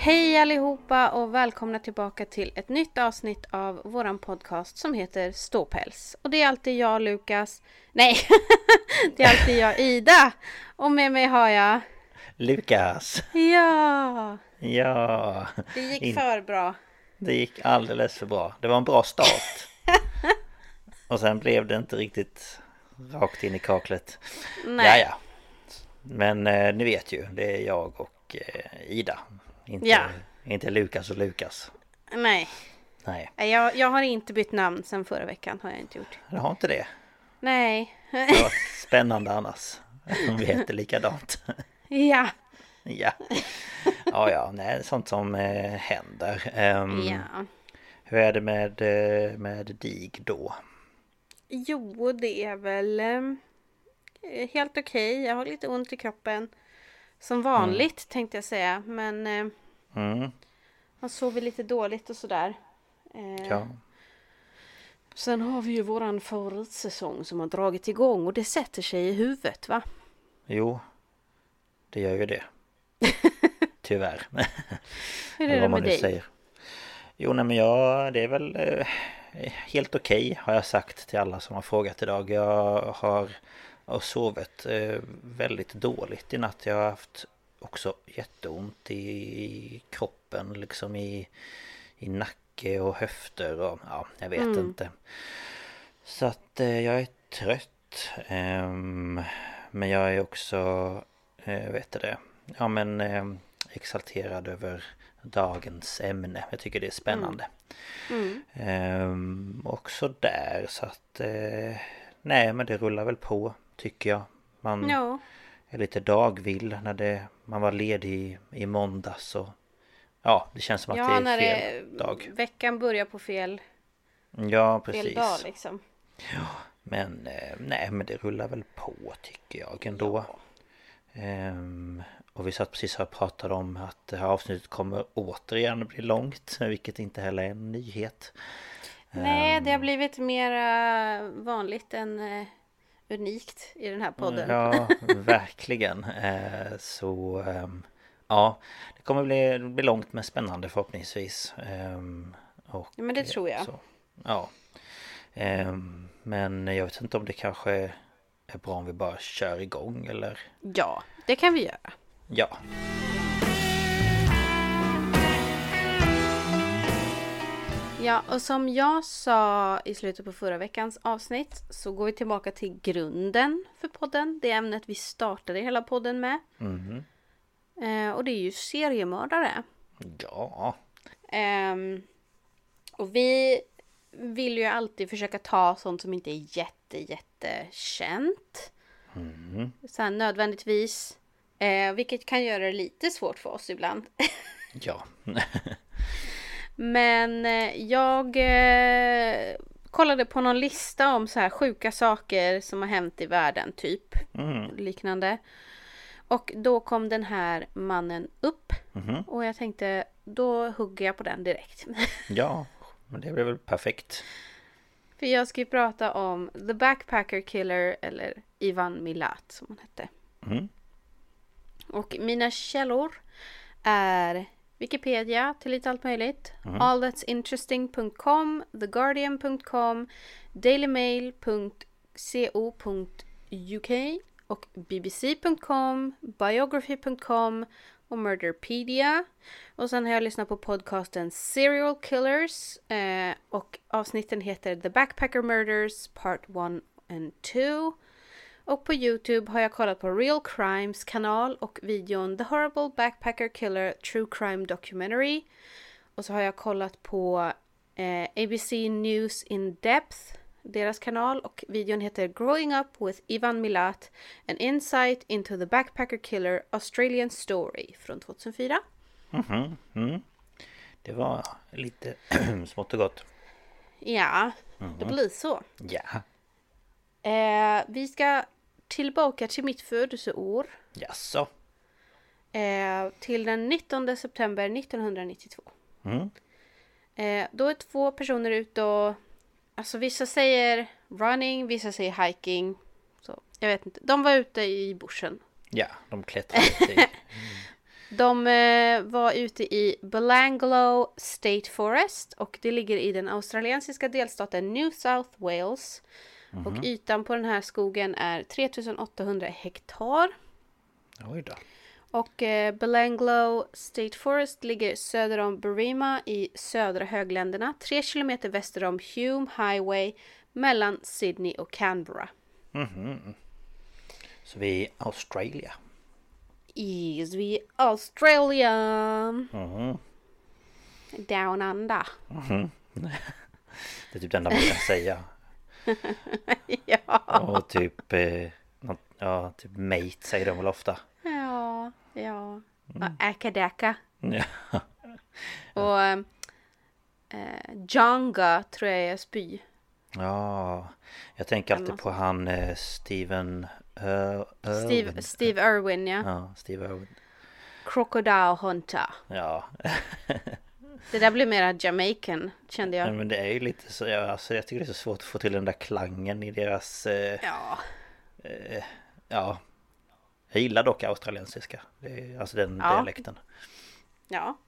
Hej allihopa och välkomna tillbaka till ett nytt avsnitt av våran podcast som heter Ståpäls. Och det är alltid jag Lukas, nej, det är alltid jag Ida. Och med mig har jag... Lukas! Ja! Ja! Det gick In- för bra. Det gick alldeles för bra. Det var en bra start. Och sen blev det inte riktigt rakt in i kaklet. Nej. Ja, ja. Men eh, ni vet ju, det är jag och eh, Ida. Inte, Ja. inte Lukas och Lukas. Nej, Nej, jag, jag har inte bytt namn sedan förra veckan har jag inte gjort. jag har inte det. Nej. Det var spännande annars. Om vi heter likadant. ja. Ja. Ja, ja, nej, sånt som eh, händer. Ehm, Ja. Hur är det med, eh, med DIG då? Jo, det är väl eh, helt okej. Jag har lite ont i kroppen. Som vanligt tänkte jag säga. Men eh, Mm, man sover lite dåligt och sådär. Eh, ja. Sen har vi ju våran favoritsäsong som har dragit igång och det sätter sig i huvudet va? Jo, det gör ju det. Tyvärr. Hur är det vad man med nu dig? säger. Jo, nej men jag, det är väl eh, helt okej har jag sagt till alla som har frågat idag. Jag har, har sovit eh, väldigt dåligt i natt. Jag har haft också jätteont i kroppen, liksom i, i nacke och höfter och ja, jag vet Mm. inte. Så att eh, jag är trött. ehm, men jag är också, eh, vet du det, ja men eh, exalterad över dagens ämne. Jag tycker det är spännande. Mm. Ehm, också där så att nej men det rullar väl på tycker jag. Man Ja, är lite dagvill när det, man var ledig i, i måndags och ja det känns som att ja det är när fel det, dag. veckan börjar på fel, Ja fel precis. dag liksom. Men eh, nej men det rullar väl på tycker jag ändå. Ehm, och vi satt precis här och pratade om att det här avsnittet kommer återigen bli långt. Vilket inte heller är en nyhet. Nej, det har Ehm, blivit mer vanligt än eh, unikt i den här podden. Ja, verkligen. Eh, så ehm, ja, det kommer bli, bli långt men spännande förhoppningsvis. Ehm, och, Ja, men det tror jag. Så, ja. Ehm, men jag vet inte om det kanske är bra om vi bara kör igång eller Ja, det kan vi göra. ja. Ja, och som jag sa i slutet på förra veckans avsnitt så går vi tillbaka till grunden för podden. Det ämnet vi startade hela podden med. Mhm. Eh, och det är ju seriemördare. Ja, Ehm, och vi vill ju alltid försöka ta sånt som inte är jätte, jättekänt. Mhm. Så här, nödvändigtvis. Eh, vilket kan göra det lite svårt för oss ibland. ja. Men eh, jag eh, kollade på någon lista om så här sjuka saker som har hänt i världen, typ. Mm. Liknande. Och då kom den här mannen upp. Mhm. Och jag tänkte, då hugger jag på den direkt. Ja, men det blir väl perfekt. För jag ska ju prata om The Backpacker Killer eller Ivan Milat som han hette. Mm. Och mina källor är Wikipedia till lite allt möjligt. Allthat'sinteresting.com, TheGuardian.com, dailymail.co.uk och bbc.com, biography.com och Murderpedia. Och sen har jag lyssnat på podcasten Serial Killers eh, och avsnitten heter The Backpacker Murders Part 1 and 2. Och på Youtube har jag kollat på Real Crimes kanal och videon The Horrible Backpacker Killer True Crime Documentary. Och så har jag kollat på eh, ABC News In Depth, deras kanal och videon heter Growing Up with Ivan Milat An Insight into the Backpacker Killer Australian Story från 2004. Mhm, mm. Det var lite smått och gott. Ja, det blir så. Ja, Eh, vi ska tillbaka till mitt födelseår. jaså. Eh, till den 19 september 1992. Mm. Eh, då är två personer ute och... Alltså vissa säger running, vissa säger hiking. Så, jag vet inte. De var ute i bushen. Ja, de klättrade lite i. De eh, var ute i Belanglo State Forest och det ligger i den australiensiska delstaten New South Wales. Och ytan på den här skogen är 3800 hektar. Oj då. Och eh, Belanglo State Forest ligger söder om Berrima i södra högländerna, tre kilometer väster om Hume Highway mellan Sydney och Canberra. Så vi är i Australia. Is we Australia. Mhm. Down under. Det är typ det enda man kan säga. ja. Och typ... Eh, något, ja, typ mate säger de väl ofta. Ja, ja. Och Akadaka. Ja. Och eh, Jonga tror jag är spy. Ja, jag tänker alltid på han eh, Steven uh, Steve, Steve Irwin ja. Ja, Steve Irwin. Crocodile Hunter. Ja, Det där blir mera Jamaican kände Nej, jag. men det är ju lite så, ja, alltså, jag tycker det är så svårt att få till den där klangen i deras, eh, Ja. ja. Jag gillar dock australiensiska, det alltså den Ja. dialekten. Ja.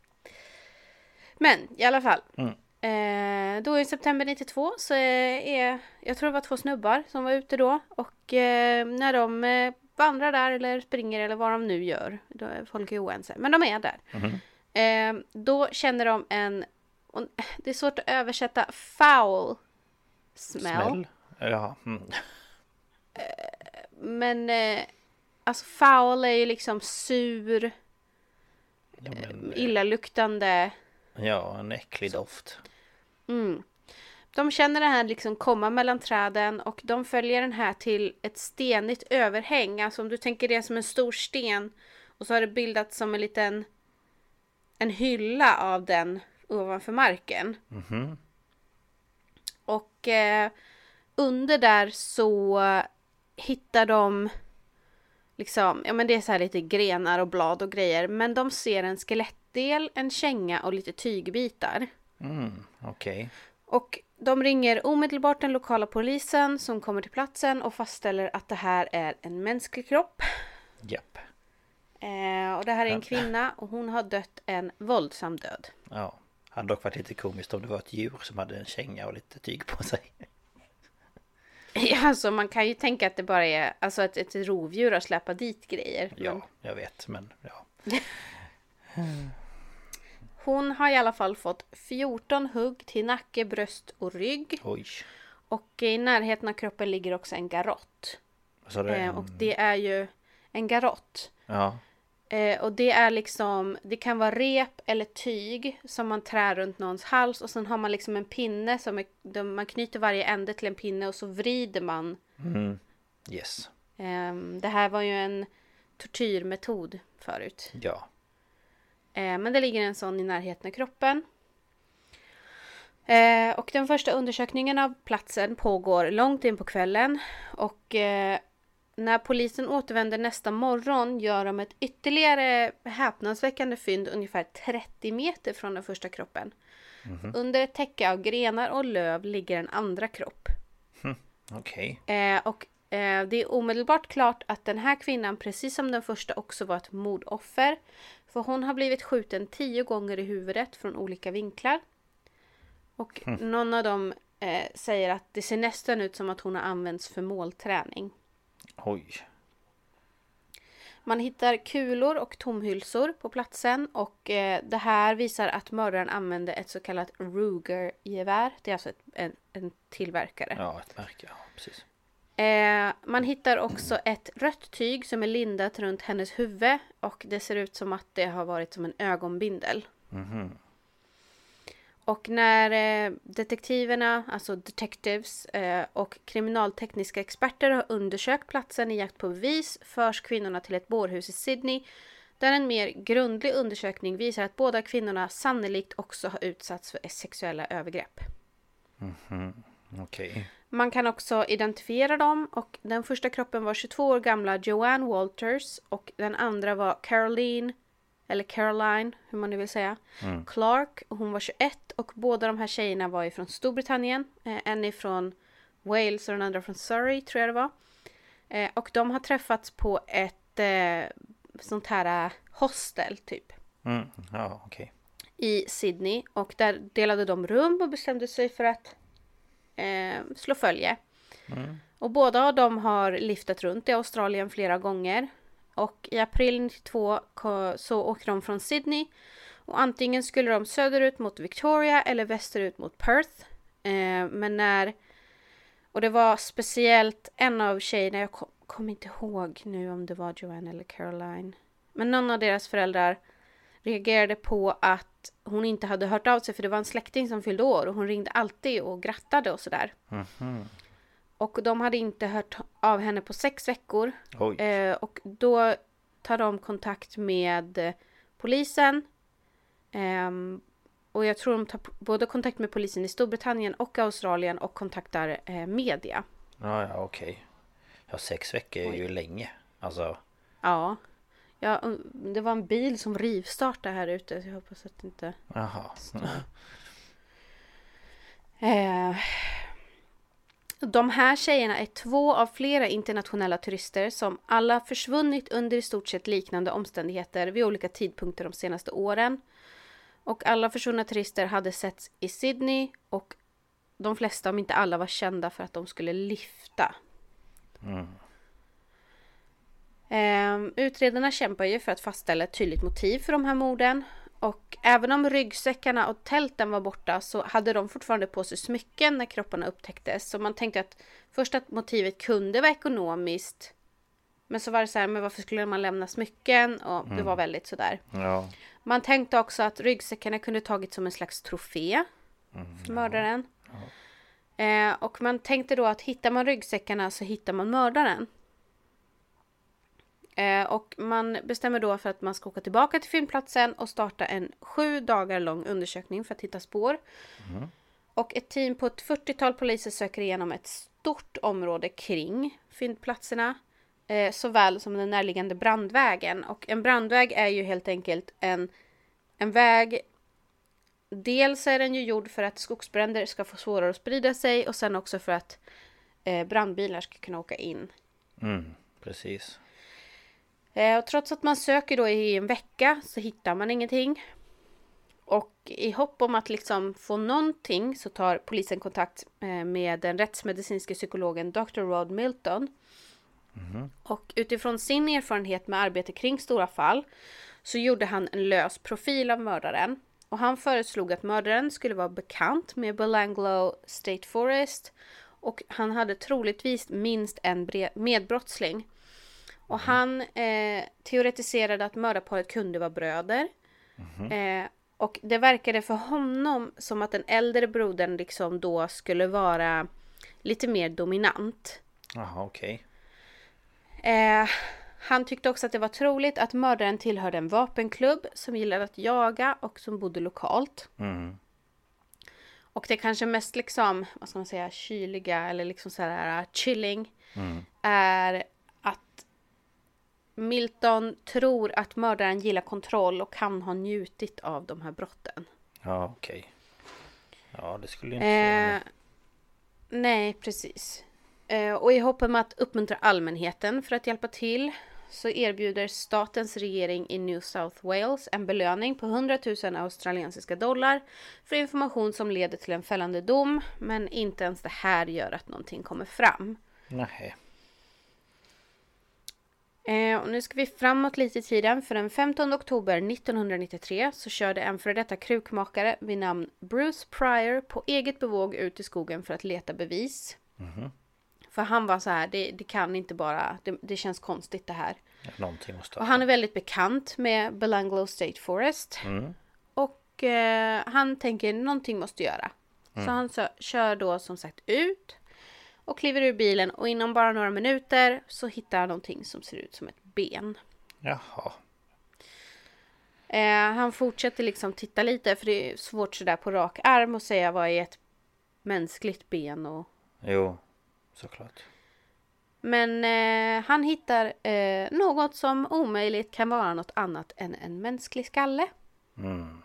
Men i alla fall. Mm. Eh, då i september 92 så är, jag tror det var två snubbar som var ute då. Och eh, när de eh, vandrar där eller springer eller vad de nu gör. Då är folk är oense. Men de är där. Eh, då känner de en, det är svårt att översätta, foul smell. Smäll? Ja, mm. Men eh, alltså foul är ju liksom sur, ja, men, illaluktande. ja, en äcklig doft. Mm. De känner det här liksom komma mellan träden och de följer den här till ett stenigt överhäng. Alltså om du tänker det som en stor sten och så har det bildats som en liten en hylla av den ovanför marken. Mhm. Och eh, under där så hittar de liksom, ja men det är så här lite grenar och blad och grejer. Men de ser en skelettdel, en känga och lite tygbitar. Mm, okej. Och de ringer omedelbart den lokala polisen som kommer till platsen och fastställer att det här är en mänsklig kropp. Japp. Eh, och det här är en kvinna och hon har dött en våldsam död. Ja. Hade dock varit lite komiskt om det var ett djur som hade en känga och lite tyg på sig. Ja, alltså man kan ju tänka att det bara är alltså att ett rovdjur har släpat dit grejer. Ja, Men jag vet, men ja. hon har i alla fall fått 14 hugg till nacke, bröst och rygg. Oj. Och i närheten av kroppen ligger också en garott. Vad sa du? Eh, och det är ju en garott. Ja. Eh, och det är liksom, det kan vara rep eller tyg som man trär runt någons hals och sen har man liksom en pinne som är, man knyter varje ände till en pinne och så vrider man. Mm. Yes. Ehm, det här var ju en tortyrmetod förut. Ja. Eh, men det ligger en sån i närheten av kroppen. Eh, och den första undersökningen av platsen pågår långt in på kvällen. Och eh, när polisen återvänder nästa morgon gör de ett ytterligare häpnadsväckande fynd ungefär 30 meter från den första kroppen. Under ett täcke av grenar och löv ligger en andra kropp. Okej. Eh, och eh, det är omedelbart klart att den här kvinnan, precis som den första, också var ett mordoffer. För hon har blivit skjuten tio gånger i huvudet från olika vinklar. Och någon av dem eh, säger att det ser nästan ut som att hon har använts för målträning. Oj. Man hittar kulor och tomhylsor på platsen och eh, det här visar att mördaren använde ett så kallat Ruger-gevär. Det är alltså ett, en, en tillverkare. Ja, ett märke. Ja, precis. Eh, man hittar också ett rött tyg som är lindat runt hennes huvud och det ser ut som att det har varit som en ögonbindel. Och när eh, detektiverna, alltså detectives eh, och kriminaltekniska experter har undersökt platsen i jakt på bevis förs kvinnorna till ett bårhus i Sydney där en mer grundlig undersökning visar att båda kvinnorna sannolikt också har utsatts för sexuella övergrepp. Okej. Man kan också identifiera dem och den första kroppen var 22 år gamla Joanne Walters och den andra var Caroline, eller Caroline, hur man nu vill säga, Clark. och Hon var 21 och båda de här tjejerna var ifrån Storbritannien. Eh, en ifrån Wales och den andra från Surrey tror jag det var. Eh, och de har träffats på ett eh, sånt här eh, hostel typ Mm. Ja, okej. i Sydney och där delade de rum och bestämde sig för att eh, slå följe. Och båda av dem har liftat runt i Australien flera gånger. Och i april 92 så åkte de från Sydney och antingen skulle de söderut mot Victoria eller västerut mot Perth. Eh, men när... Och det var speciellt en av tjejerna, jag kom, kom inte ihåg nu om det var Joanne eller Caroline. Men någon av deras föräldrar reagerade på att hon inte hade hört av sig för det var en släkting som fyllde år och hon ringde alltid och grattade och sådär. Mhm. Och de hade inte hört av henne på sex veckor. Oj. Eh, och då tar de kontakt med eh, polisen. Ehm, och jag tror de tar både kontakt med polisen i Storbritannien och Australien och kontaktar eh, media. Ja, ja, okej. Ja, sex veckor är ju länge. Alltså, Ja. ja, det var en bil som rivstartade här ute så jag hoppas att det inte... jaha. Eh, de här tjejerna är två av flera internationella turister som alla försvunnit under i stort sett liknande omständigheter vid olika tidpunkter de senaste åren. Och alla försvunna turister hade setts i Sydney och de flesta, om inte alla, var kända för att de skulle lyfta. Ehm, utredarna kämpar ju för att fastställa ett tydligt motiv för de här morden. Och även om ryggsäckarna och tälten var borta så hade de fortfarande på sig smycken när kropparna upptäcktes. Så man tänkte att först att motivet kunde vara ekonomiskt. Men så var det så här, men varför skulle man lämna smycken? Och det var väldigt sådär. Ja, Man tänkte också att ryggsäckarna kunde tagit som en slags trofé för mördaren. Eh, och man tänkte då att hittar man ryggsäckarna så hittar man mördaren. Eh, och man bestämmer då för att man ska åka tillbaka till fyndplatsen och starta en sju dagar lång undersökning för att hitta spår. Och ett team på ett 40-tal poliser söker igenom ett stort område kring fyndplatserna. Eh, såväl som den närliggande brandvägen. Och en brandväg är ju helt enkelt en, en väg Dels är den ju gjord för att skogsbränder ska få svårare att sprida sig och sen också för att eh, brandbilar ska kunna åka in. mm, precis. Eh, och trots att man söker då i en vecka så hittar man ingenting. Och i hopp om att liksom få någonting så tar polisen kontakt eh, med den rättsmedicinska psykologen Dr. Rod Milton. Och utifrån sin erfarenhet med arbete kring stora fall så gjorde han en lös profil av mördaren. Och han föreslog att mördaren skulle vara bekant med Belanglo State Forest och han hade troligtvis minst en medbrottsling. Och han eh, teoretiserade att mördarparet kunde vara bröder. Eh, och det verkade för honom som att den äldre brodern liksom då skulle vara lite mer dominant. Jaha, okej. Eh, han tyckte också att det var troligt att mördaren tillhörde en vapenklubb som gillade att jaga och som bodde lokalt. Mm. Och det kanske mest liksom, vad ska man säga, kyliga eller liksom så här chilling är att Milton tror att mördaren gillar kontroll och kan ha njutit av de här brotten. Ja, okej. Ja, det skulle inte Eh, nej, precis. Eh, och i hopp om att uppmuntra allmänheten för att hjälpa till så erbjuder statens regering i New South Wales en belöning på 100 000 australiensiska dollar för information som leder till en fällande dom. Men inte ens det här gör att någonting kommer fram. Nej. Eh, och nu ska vi framåt lite i tiden. För den 15 oktober 1993 så körde en före detta krukmakare vid namn Bruce Pryor på eget bevåg ut i skogen för att leta bevis. För han var så här, det, det kan inte bara, det, det känns konstigt det här. Någonting måste Och ha han är väldigt bekant med Belanglo State Forest. Mm. Och eh, han tänker någonting måste göra. Så han så, kör då som sagt ut. Och kliver ur bilen och inom bara några minuter så hittar han någonting som ser ut som ett ben. Jaha. Eh, han fortsätter liksom titta lite för det är svårt sådär på rak arm att säga vad är ett mänskligt ben och Jo, såklart. Men eh, han hittar eh, något som omöjligt kan vara något annat än en mänsklig skalle. Mm.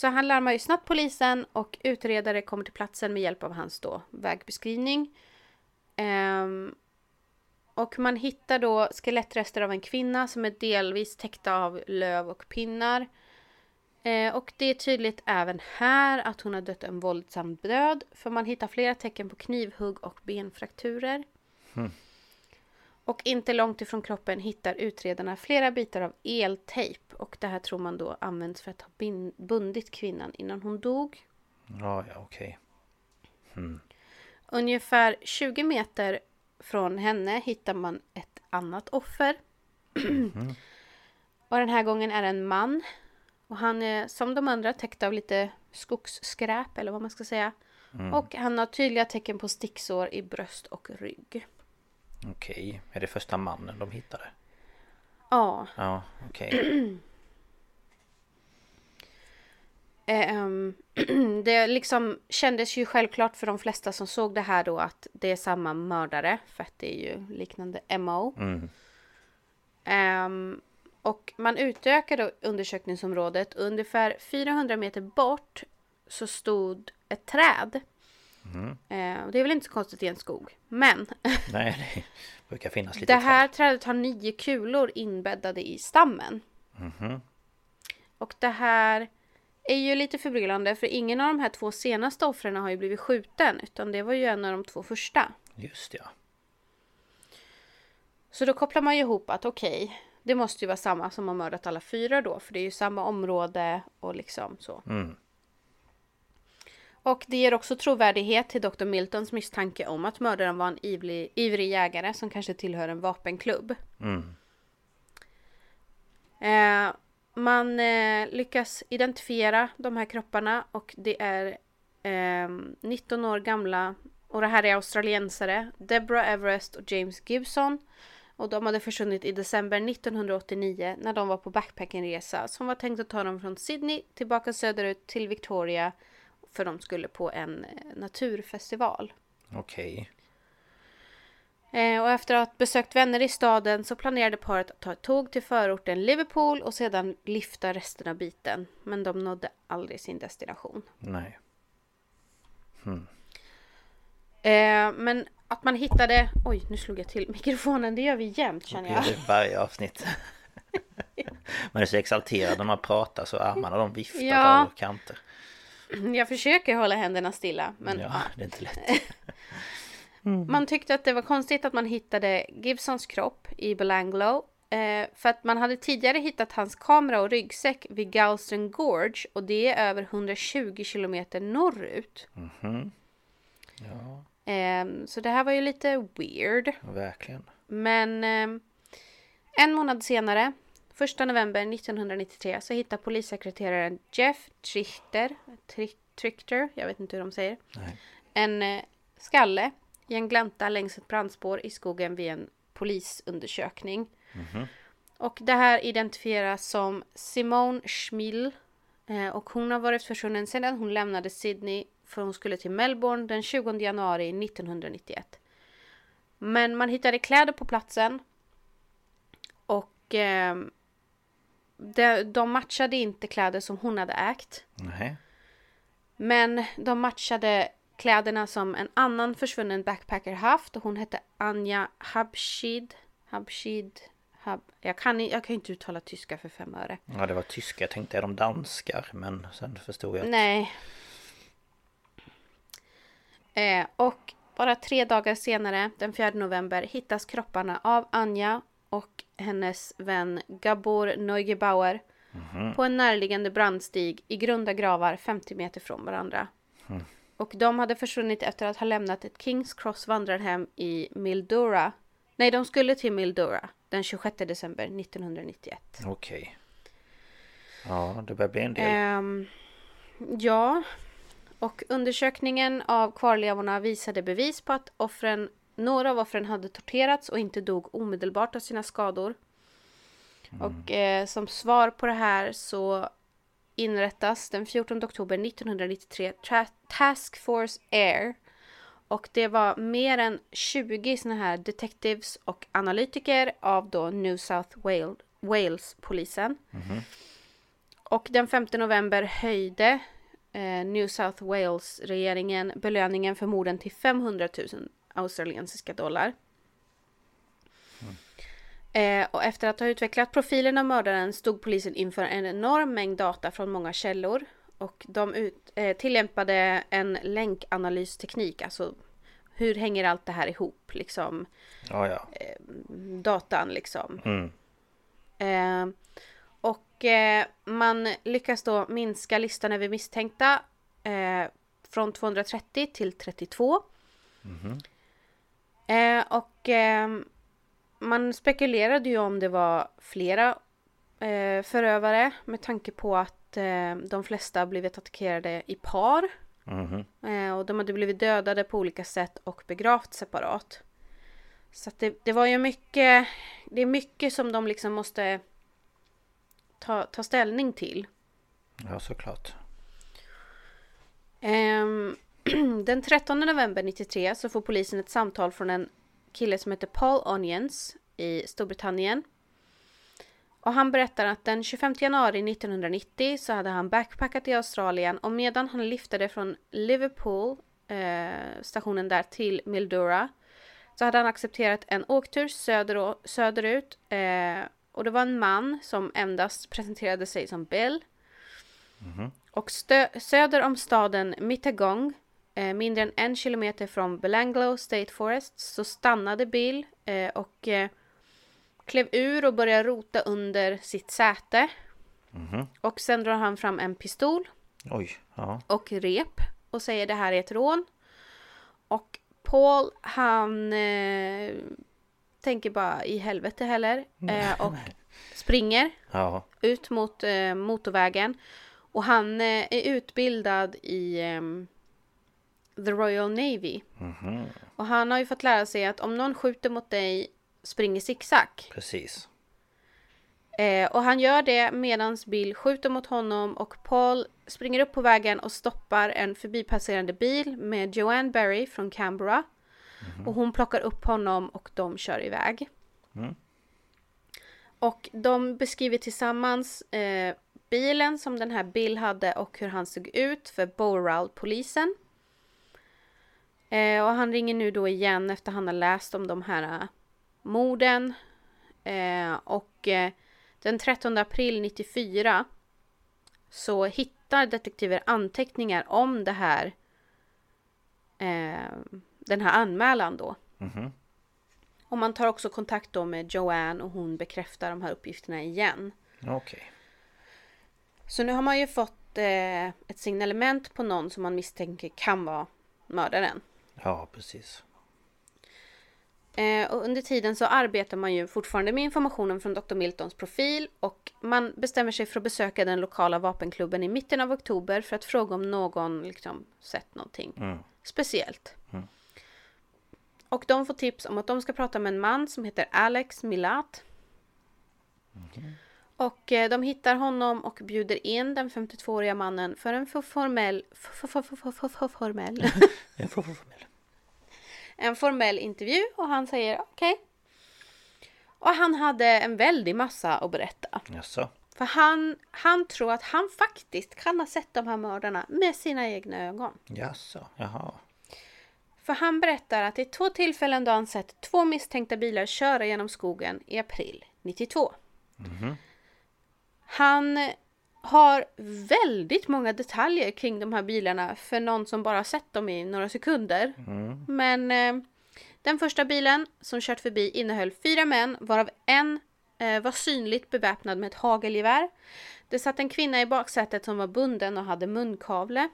Så han larmar ju snabbt polisen och utredare kommer till platsen med hjälp av hans då vägbeskrivning. Ehm, och man hittar då skelettrester av en kvinna som är delvis täckta av löv och pinnar. Eh, och det är tydligt även här att hon har dött en våldsam död. För man hittar flera tecken på knivhugg och benfrakturer. Hm. Och inte långt ifrån kroppen hittar utredarna flera bitar av eltejp. Och det här tror man då används för att ha bundit kvinnan innan hon dog. Ja, ja, okej. Ungefär 20 meter från henne hittar man ett annat offer. och den här gången är det en man. Och han är som de andra täckt av lite skogsskräp eller vad man ska säga. Och han har tydliga tecken på sticksår i bröst och rygg. Okej. Är det första mannen de hittade? Ja, Ja, okej. Ehm, det liksom kändes ju självklart för de flesta som såg det här då att det är samma mördare. För att det är ju liknande MO. Mm. Ehm, och man utökade undersökningsområdet. Ungefär 400 meter bort så stod ett träd. Ehm, och det är väl inte så konstigt i en skog. Men Nej, det brukar finnas lite det här träd. trädet har nio kulor inbäddade i stammen. Och det här är ju lite förbryllande för ingen av de här två senaste offren har ju blivit skjuten utan det var ju en av de två första. Just ja. Så då kopplar man ju ihop att okej, det måste ju vara samma som har mördat alla fyra då för det är ju samma område och liksom så. Mm. Och det ger också trovärdighet till Dr. Miltons misstanke om att mördaren var en ivrig, ivrig jägare som kanske tillhör en vapenklubb. Mm. Eh, man eh, lyckas identifiera de här kropparna och det är eh, 19 år gamla och det här är australiensare Deborah Everest och James Gibson. Och de hade försvunnit i december 1989 när de var på backpackingresa som var tänkt att ta dem från Sydney tillbaka söderut till Victoria för de skulle på en eh, naturfestival. Okej. Eh, och efter att ha besökt vänner i staden så planerade paret att ta ett tåg till förorten Liverpool och sedan lyfta resten av biten. Men de nådde aldrig sin destination. Nej. Eh, men att man hittade... Oj, nu slog jag till mikrofonen. Det gör vi jämt känner jag. det varje avsnitt. Man är så exalterad när man pratar så armarna de viftar Ja. på alla kanter. Jag försöker hålla händerna stilla. Men Ja, det är inte lätt. Man tyckte att det var konstigt att man hittade Gibsons kropp i Belanglo. Eh, för att man hade tidigare hittat hans kamera och ryggsäck vid Galston Gorge och det är över 120 kilometer norrut. Mhm. Ja, Eh, så det här var ju lite weird. verkligen. Men eh, en månad senare, 1 november 1993, så hittar polissekreteraren Jeff Trichter, Tri- Trichter, jag vet inte hur de säger, Nej. en eh, skalle i en glänta längs ett brandspår i skogen vid en polisundersökning. Och det här identifieras som Simone Schmill. Eh, och hon har varit försvunnen sedan hon lämnade Sydney för hon skulle till Melbourne den 20 januari 1991. Men man hittade kläder på platsen. och eh, de, de matchade inte kläder som hon hade ägt. Nej. Men de matchade kläderna som en annan försvunnen backpacker haft och hon hette Anja Habshid. Habshid. Hab, jag, kan, jag kan inte uttala tyska för fem öre. Ja det var tyska, jag tänkte är de danskar men sen förstod jag att... Nej. Eh, och bara tre dagar senare, den 4 november, hittas kropparna av Anja och hennes vän Gabor Neugebauer på en närliggande brandstig i grunda gravar 50 meter från varandra. Och de hade försvunnit efter att ha lämnat ett Kings Cross vandrarhem i Mildura. Nej, de skulle till Mildura den 26 december 1991. Okej. Ja, det börjar bli en del. Ehm, ja, och undersökningen av kvarlevorna visade bevis på att offren, några av offren hade torterats och inte dog omedelbart av sina skador. Och eh, som svar på det här så inrättas den 14 oktober 1993 Tra- Task Force Air. Och det var mer än 20 såna här detectives och analytiker av då New South Wales, Wales-polisen. Och den 5 november höjde eh, New South Wales-regeringen belöningen för morden till 500 000 australiensiska dollar. Eh, och efter att ha utvecklat profilen av mördaren stod polisen inför en enorm mängd data från många källor. Och de ut, eh, tillämpade en länkanalysteknik, alltså hur hänger allt det här ihop, liksom Ja, ja. datan liksom. Mm. Eh, och eh, man lyckas då minska listan över misstänkta eh, från 230 till 32. Eh, och eh, man spekulerade ju om det var flera eh, förövare med tanke på att eh, de flesta blivit attackerade i par. Eh, och de hade blivit dödade på olika sätt och begravt separat. Så det, det var ju mycket, det är mycket som de liksom måste ta, ta ställning till. Ja, såklart. Ehm, den 13 november 93 så får polisen ett samtal från en kille som heter Paul Onions i Storbritannien. Och han berättar att den 25 januari 1990 så hade han backpackat i Australien och medan han liftade från Liverpool, eh, stationen där, till Mildura så hade han accepterat en åktur söder, söderut eh, och det var en man som endast presenterade sig som Bill. Och stö- söder om staden Mittagong, mindre än en kilometer från Belanglo State Forest, så stannade Bill eh, och eh, klev ur och började rota under sitt säte. Och sen drar han fram en pistol Oj, ja. och rep och säger det här är ett rån. Och Paul han eh, tänker bara i helvete heller eh, och springer Ja, ut mot eh, motorvägen. Och han eh, är utbildad i ehm, The Royal Navy. Och han har ju fått lära sig att om någon skjuter mot dig, spring zigzag. precis. Eh, och han gör det medan Bill skjuter mot honom och Paul springer upp på vägen och stoppar en förbipasserande bil med Joanne Berry från Canberra. Och hon plockar upp honom och de kör iväg. Och de beskriver tillsammans eh, bilen som den här Bill hade och hur han såg ut för Bowral-polisen. Eh, och han ringer nu då igen efter han har läst om de här eh, morden. Eh, och eh, den 13 april 94 så hittar detektiver anteckningar om det här. Eh, den här anmälan då. Mhm. Och man tar också kontakt då med Joanne och hon bekräftar de här uppgifterna igen. Okej. Så nu har man ju fått eh, ett signalement på någon som man misstänker kan vara mördaren. Ja, precis. Eh, och under tiden så arbetar man ju fortfarande med informationen från Dr. Miltons profil och man bestämmer sig för att besöka den lokala vapenklubben i mitten av oktober för att fråga om någon liksom sett någonting Mm. speciellt. Och de får tips om att de ska prata med en man som heter Alex Milat. Och eh, de hittar honom och bjuder in den 52-åriga mannen för en formell... formell... En formell intervju och han säger okej. Och han hade en väldig massa att berätta. Jaså? För han, han tror att han faktiskt kan ha sett de här mördarna med sina egna ögon. Jaså? Jaha. För han berättar att i två tillfällen då han sett två misstänkta bilar köra genom skogen i april 92. Han har väldigt många detaljer kring de här bilarna för någon som bara sett dem i några sekunder. Men eh, den första bilen som kört förbi innehöll fyra män varav en eh, var synligt beväpnad med ett hagelgevär. Det satt en kvinna i baksätet som var bunden och hade munkavle.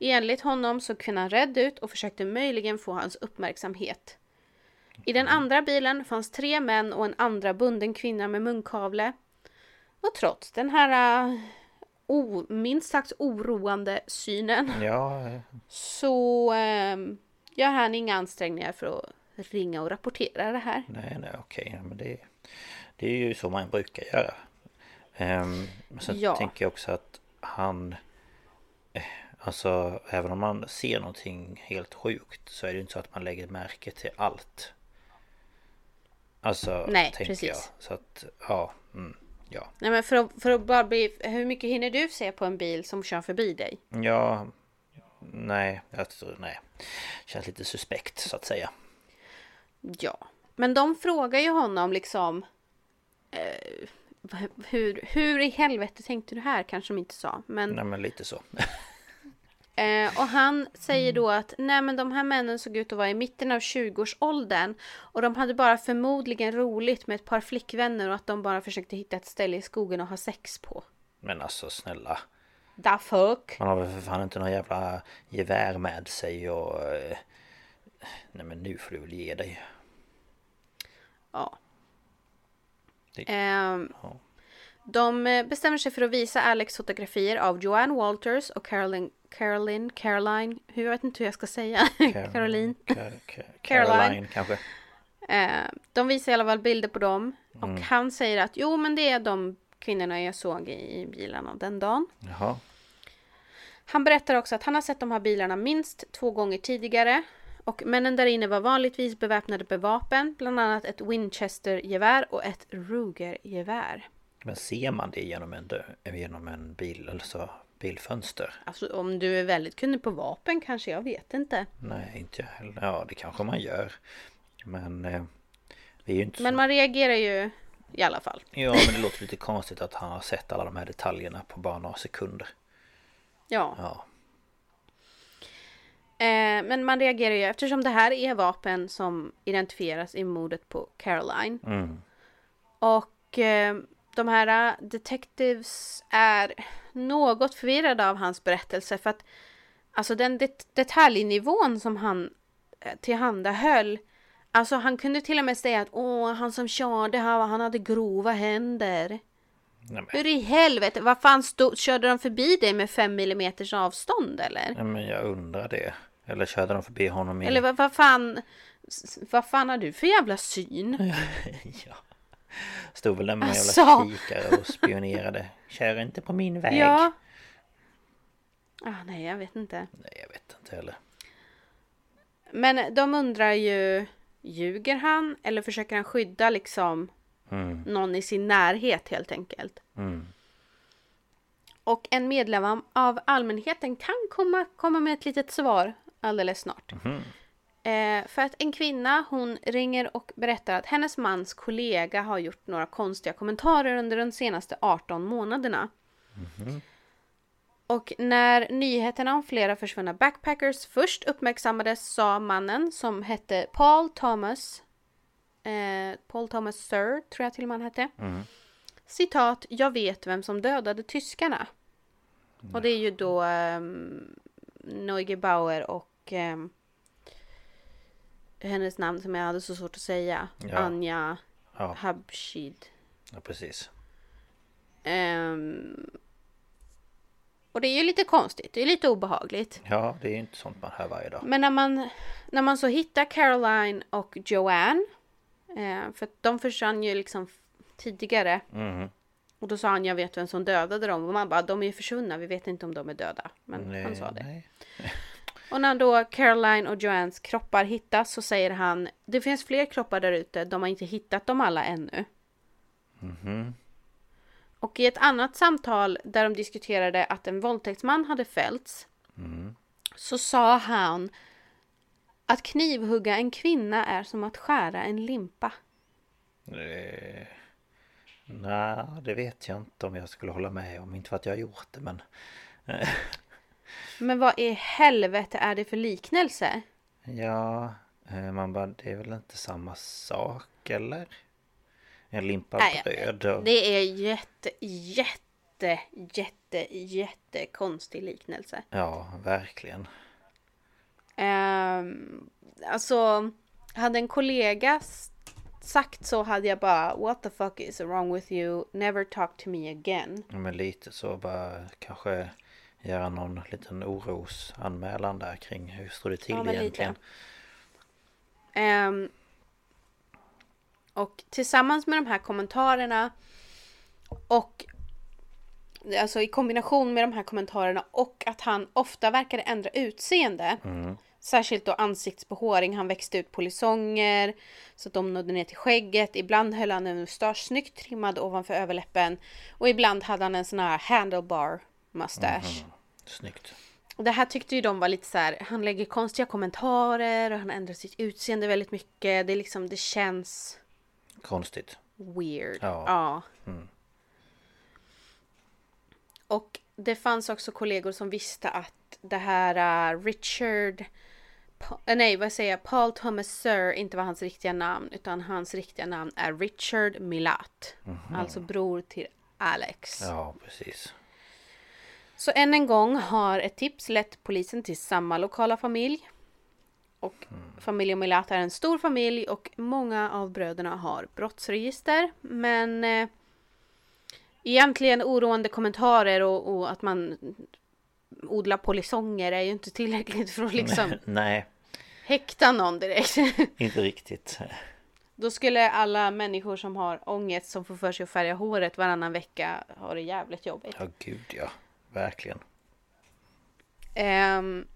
Enligt honom såg kvinnan rädd ut och försökte möjligen få hans uppmärksamhet. I den andra bilen fanns tre män och en andra bunden kvinna med munkavle. Och trots den här uh, o, minst sagt oroande synen Ja, så ehm, gör han inga ansträngningar för att ringa och rapportera det här. nej, nej, okej. Men det, det är ju så man brukar göra. Um, sen Ja. tänker jag också att han... eh, Alltså, även om man ser någonting helt sjukt så är det inte så att man lägger märke till allt. Alltså, Nej, tänker precis. jag. Så att, ja. Mm, ja. Nej men för att, för att bara bli, hur mycket hinner du se på en bil som kör förbi dig? Ja, nej, jag tror, nej. Känns lite suspekt så att säga. Ja, men de frågar ju honom liksom eh, hur, hur i helvete tänkte du här kanske de inte sa. Men, Nej men lite så. eh, och han säger då att nej men de här männen såg ut att vara i mitten av 20-årsåldern och de hade bara förmodligen roligt med ett par flickvänner och att de bara försökte hitta ett ställe i skogen och ha sex på. Men alltså snälla. Da fuck. Man har väl för fan inte någon jävla gevär med sig och... eh, Nej men nu får du väl ge dig. Ja. Det- Ehm, Ja. De eh, bestämmer sig för att visa Alex fotografier av Joanne Walters och Caroline, Caroline, Caroline, hur jag vet inte hur jag ska säga, Car- Caroline. Car- Car- Caroline. Caroline kanske. Eh, de visar i alla fall bilder på dem och Mm. han säger att jo men det är de kvinnorna jag såg i, i bilarna den dagen. Jaha. Han berättar också att han har sett de här bilarna minst två gånger tidigare. Och männen där inne var vanligtvis beväpnade med vapen, bland annat ett Winchester-gevär och ett Ruger-gevär. Men ser man det genom en, genom en bil, eller så bilfönster? Alltså om du är väldigt kunnig på vapen kanske, jag vet inte. Nej, inte jag heller. Ja, det kanske man gör. Men... Eh, vi är ju inte Men så... man reagerar ju i alla fall. Ja, men det låter lite konstigt att han har sett alla de här detaljerna på bara några sekunder. Ja. Ja. Eh, men man reagerar ju eftersom det här är vapen som identifieras i mordet på Caroline. Mm. Och eh, de här eh, detectives är något förvirrade av hans berättelse för att alltså den det detaljnivån som han eh, tillhandahöll Alltså han kunde till och med säga att åh, han som körde här, han hade grova händer. Nej, Hur i helvete, vad fan stod, körde de förbi dig med fem millimeters avstånd eller? nej, men jag undrar det. Eller körde de förbi honom i... Eller vad, vad fan, vad fan har du för jävla syn? ja. Stod väl där med Alltså. jävla kikare och spionerade. Kör inte på min väg. Ja. Ah, nej, jag vet inte. Nej, jag vet inte heller. Men de undrar ju, ljuger han eller försöker han skydda liksom Mm, någon i sin närhet helt enkelt? mm. Och en medlem av allmänheten kan komma, komma med ett litet svar alldeles snart. Mhm. Eh, för att en kvinna hon ringer och berättar att hennes mans kollega har gjort några konstiga kommentarer under de senaste 18 månaderna. Och när nyheterna om flera försvunna backpackers först uppmärksammades sa mannen som hette Paul Thomas eh, Paul Thomas Sir, tror jag till och med han hette. Citat, jag vet vem som dödade tyskarna. Och det är ju då um, Neugebauer och ehm, hennes namn som jag hade så svårt att säga. Ja. Anja Ja, Habshid. ja, precis. Ehm, och det är ju lite konstigt, det är lite obehagligt. Ja, det är ju inte sånt man hör varje dag. Men när man, när man så hittar Caroline och Joanne, eh, för att de försvann ju liksom tidigare. Mhm. Och då sa han, jag vet vem som dödade dem. Och man bara, de är ju försvunna, vi vet inte om de är döda. Men Nej, han sa det. Och när då Caroline och Joannes kroppar hittas så säger han Det finns fler kroppar där ute, de har inte hittat dem alla ännu. Och i ett annat samtal där de diskuterade att en våldtäktsman hade fällts så sa han att knivhugga en kvinna är som att skära en limpa. Eh, Nej, det vet jag inte om jag skulle hålla med om. Inte för att jag har gjort det men... Men vad i helvete är det för liknelse? Ja, eh, man bara, det är väl inte samma sak eller? En limpa Nej, bröd och... Det är jätte, jätte, jätte, jätte konstig liknelse. Ja, verkligen. Um, alltså, hade en kollega sagt så hade jag bara What the fuck is wrong with you? Never talk to me again. Men lite så bara kanske göra någon liten orosanmälan där kring hur står det till Ja, egentligen. Ehm, och tillsammans med de här kommentarerna och alltså i kombination med de här kommentarerna och att han ofta verkade ändra utseende. Särskilt då ansiktsbehåring. Han växte ut polisonger så att de nådde ner till skägget. Ibland höll han en mustasch snyggt trimmad ovanför överläppen. Och ibland hade han en sån här handlebar mustasch. Snyggt. Och det här tyckte ju de var lite så här, han lägger konstiga kommentarer och han ändrar sitt utseende väldigt mycket. Det är liksom, det känns Konstigt. weird. Ja. Ja. Och det fanns också kollegor som visste att det här uh, Richard, Pa- eh, nej vad säger jag, Paul Thomas Sir inte var hans riktiga namn utan hans riktiga namn är Richard Milat. Alltså bror till Alex. Ja, precis. Så än en gång har ett tips lett polisen till samma lokala familj. Och familjen Milat är en stor familj och många av bröderna har brottsregister. Men eh, egentligen oroande kommentarer och, och att man odlar polisonger är ju inte tillräckligt för att liksom Nej, häkta någon direkt. inte riktigt. Då skulle alla människor som har ångest som får för sig att färga håret varannan vecka ha det jävligt jobbigt. Ja, gud ja. Verkligen. Ehm,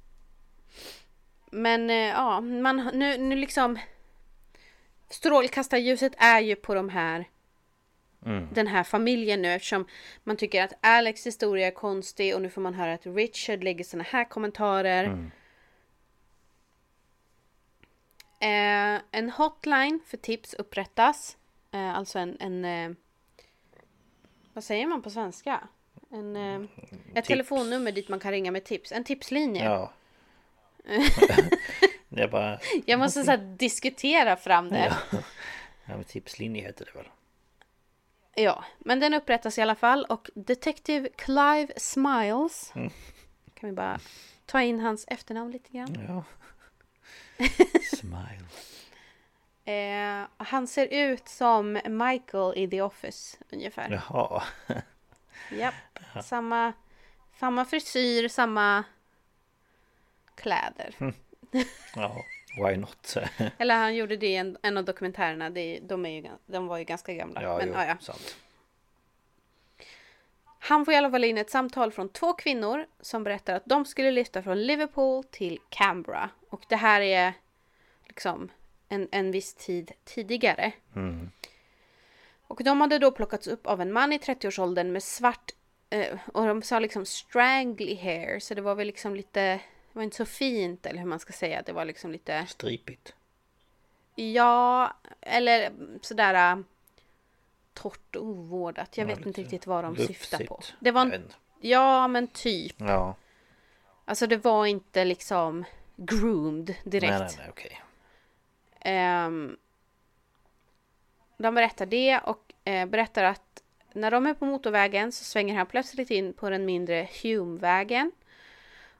men eh, ja, man, nu, nu liksom Strålkastarljuset är ju på de här Den här familjen nu eftersom man tycker att Alex historia är konstig och nu får man höra att Richard lägger såna här kommentarer. Eh, en hotline för tips upprättas. Eh, alltså en, en eh, vad säger man på svenska? En, eh, ett Tips. telefonnummer dit man kan ringa med tips. En tipslinje. Ja. är bara... Jag måste så diskutera fram det. Ja. ja, tipslinje heter det väl? Ja, men den upprättas i alla fall och Detective Clive Smiles kan vi bara ta in hans efternamn lite grann. Ja. Smile. Eh, han ser ut som Michael i The Office ungefär. Jaha. Japp. Samma, samma frisyr, samma kläder. Ja, why not? Eller han gjorde det i en, en av dokumentärerna. Det, de, är ju, de var ju ganska gamla. Ja, men, jo, ja, ja. sant. Han får i alla fall in ett samtal från två kvinnor som berättar att de skulle lyfta från Liverpool till Canberra. Och det här är liksom en, en viss tid tidigare. Mm. Och de hade då plockats upp av en man i 30-årsåldern med svart eh, och de sa liksom strangly hair. Så det var väl liksom lite, det var inte så fint eller hur man ska säga. Det var liksom lite, Stripigt. ja, eller sådär äh, torrt och ovårdat. Jag Ja, vet inte riktigt vad de syftar på. Det var en. Ja, men typ. Ja. Alltså det var inte liksom groomed direkt. Nej, nej, nej, okej. Ehm, de berättar det och eh, berättar att när de är på motorvägen så svänger han plötsligt in på den mindre Hume-vägen.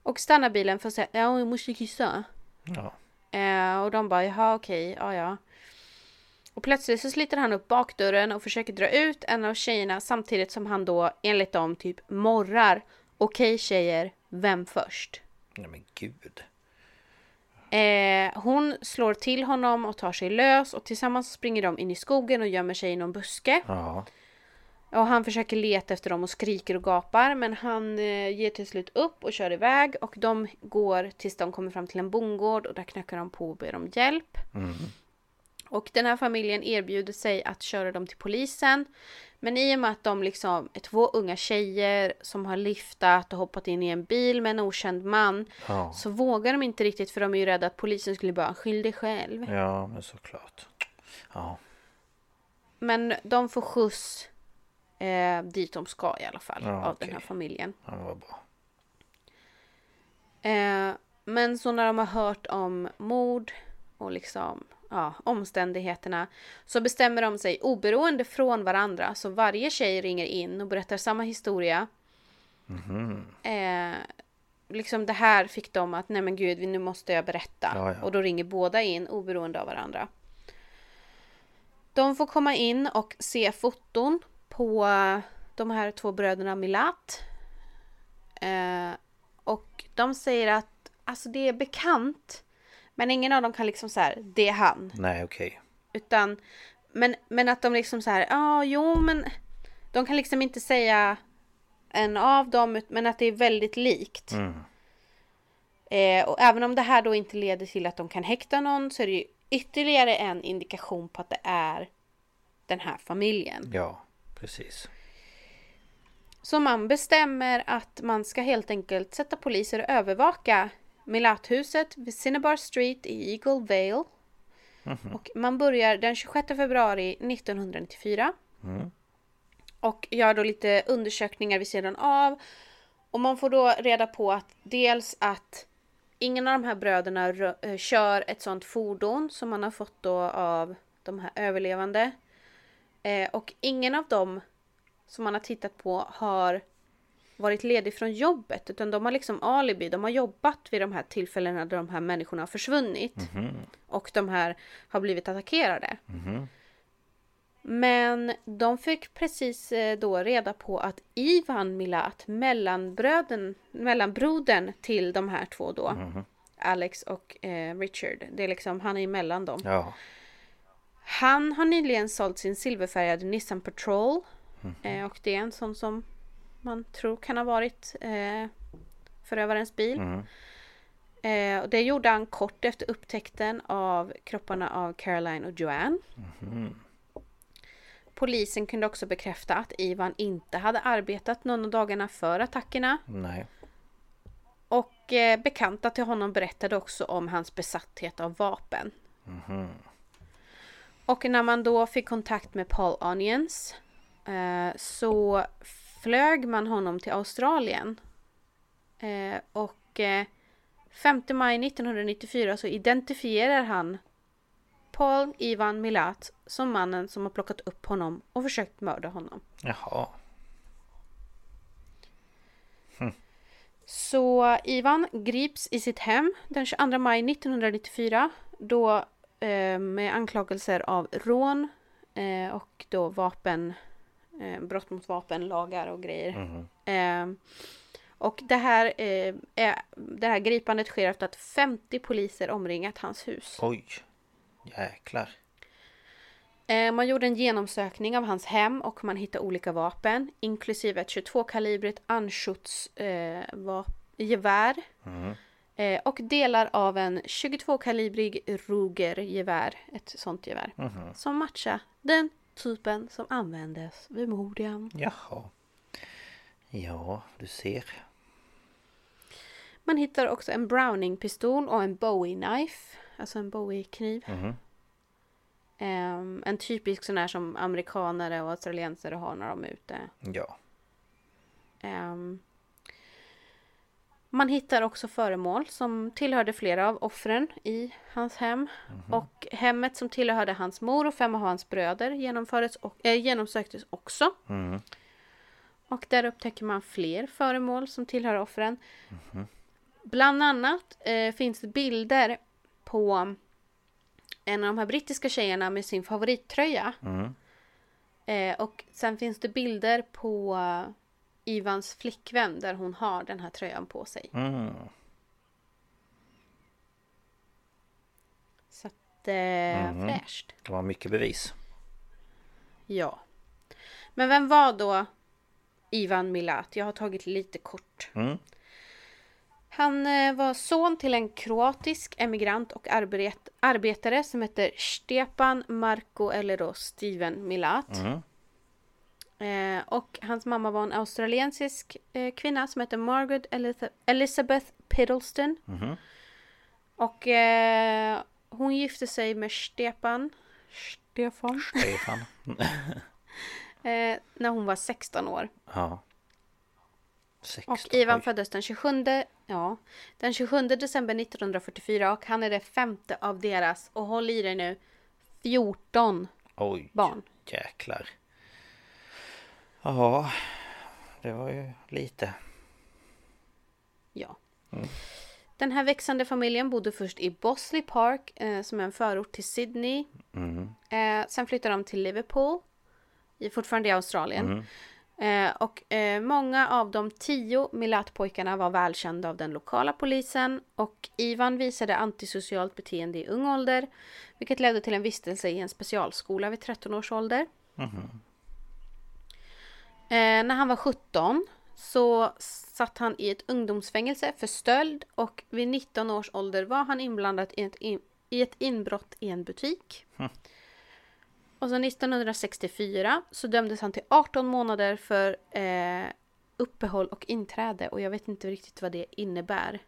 Och stannar bilen för att säga ja, jag måste kissa. Ja. Eh, och de bara jaha okej, ja ja. Och plötsligt så sliter han upp bakdörren och försöker dra ut en av tjejerna samtidigt som han då enligt dem typ morrar. Okej tjejer, vem först? Nej men gud. Eh, hon slår till honom och tar sig lös och tillsammans springer de in i skogen och gömmer sig i någon buske. Ja. Och han försöker leta efter dem och skriker och gapar men han eh, ger till slut upp och kör iväg och de går tills de kommer fram till en bondgård och där knackar de på och ber om hjälp. Och den här familjen erbjuder sig att köra dem till polisen. Men i och med att de liksom är två unga tjejer som har liftat och hoppat in i en bil med en okänd man. Ja. Så vågar de inte riktigt för de är ju rädda att polisen skulle bara skyll dig själv. Ja, men såklart. Ja. Men de får skjuts eh, dit de ska i alla fall Ja, av okej. den här familjen. ja vad bra. Eh, men så när de har hört om mord och liksom ja, omständigheterna så bestämmer de sig oberoende från varandra. Så varje tjej ringer in och berättar samma historia. Eh, liksom det här fick dem att nej men gud nu måste jag berätta. Ja, ja. Och då ringer båda in oberoende av varandra. De får komma in och se foton på de här två bröderna Milat. Eh, och de säger att alltså det är bekant. Men ingen av dem kan liksom så här, det är han. Nej, okej. Utan, men, men att de liksom så här, ja ah, jo men. De kan liksom inte säga en av dem, men att det är väldigt likt. Mm. Eh, och även om det här då inte leder till att de kan häkta någon så är det ju ytterligare en indikation på att det är den här familjen. Ja, precis. Så man bestämmer att man ska helt enkelt sätta poliser och övervaka Milathuset vid Cinnabar Street i Eagle Vale. Och man börjar den 26 februari 1994. Och gör då lite undersökningar vid sidan av. Och man får då reda på att dels att ingen av de här bröderna rö- eh, kör ett sånt fordon som man har fått då av de här överlevande. Eh, och ingen av dem som man har tittat på har varit ledig från jobbet utan de har liksom alibi. De har jobbat vid de här tillfällena där de här människorna har försvunnit. Och de här har blivit attackerade. Men de fick precis eh, då reda på att Ivan Milat, mellanbröden, mellanbrodern till de här två då. Alex och eh, Richard. Det är liksom, han är emellan dem. Ja, Han har nyligen sålt sin silverfärgade Nissan Patrol. Eh, och det är en sån som man tror kan ha varit eh, förövarens bil. Eh, och det gjorde han kort efter upptäckten av kropparna av Caroline och Joanne. Polisen kunde också bekräfta att Ivan inte hade arbetat någon av dagarna för attackerna. nej. Och eh, bekanta till honom berättade också om hans besatthet av vapen. Och när man då fick kontakt med Paul Onions eh, så flög man honom till Australien. Eh, och eh, 5 maj 1994 så identifierar han Paul Ivan Milat som mannen som har plockat upp honom och försökt mörda honom. Jaha. Så Ivan grips i sitt hem den 22 maj 1994 då eh, med anklagelser av rån eh, och då vapen, eh, brott mot vapenlagar och grejer. Eh, och det här, eh, är, det här gripandet sker efter att 50 poliser omringat hans hus. Oj. Jäklar. Eh, man gjorde en genomsökning av hans hem och man hittade olika vapen inklusive ett 22-kalibrigt Anschutz eh, gevär eh, och delar av en 22-kalibrig Ruger-gevär, ett sånt gevär, som matchar den typen som användes vid morden. Jaha. Ja, du ser. Man hittar också en Browning-pistol och en Bowie-knife, alltså en Bowie-kniv. Ehm, en typisk sån här som amerikanare och australiensare har när de är ute. Ja. Ehm, man hittar också föremål som tillhörde flera av offren i hans hem. Och hemmet som tillhörde hans mor och fem av hans bröder genomfördes och, äh, genomsöktes också. Och där upptäcker man fler föremål som tillhör offren. Bland annat eh, finns det bilder på en av de här brittiska tjejerna med sin favorittröja. Eh, och sen finns det bilder på Ivans flickvän där hon har den här tröjan på sig. Mm. Så att, eh, fräscht. Det var mycket bevis. Ja. Men vem var då Ivan Milat? Jag har tagit lite kort. Mm. Han eh, var son till en kroatisk emigrant och arbet arbetare som heter Stepan Marko eller då Steven Milat. Mm. Eh, och hans mamma var en australiensisk eh, kvinna som heter Margaret Elizabeth Piddleston. Mhm. Och eh, hon gifte sig med Stepan. Stefan. Stefan. Eh, när hon var 16 år. Ja. 16. Och Ivan oj. föddes den 27, ja, den 27 december 1944 och han är det femte av deras, och håll i dig nu, 14 Oj. barn. Jäklar. Ja. Det var ju lite. Ja. Den här växande familjen bodde först i Bosley Park eh, som är en förort till Sydney. Mm. Eh, sen flyttade de till Liverpool, i, fortfarande i Australien. Eh, och eh, många av de tio Milat-pojkarna var välkända av den lokala polisen och Ivan visade antisocialt beteende i ung ålder vilket ledde till en vistelse i en specialskola vid 13 års ålder. Eh, när han var 17 så satt han i ett ungdomsfängelse för stöld och vid 19 års ålder var han inblandad i ett, in, i ett inbrott i en butik. Och så 1964 så dömdes han till 18 månader för eh, uppehåll och inträde och jag vet inte riktigt vad det innebär.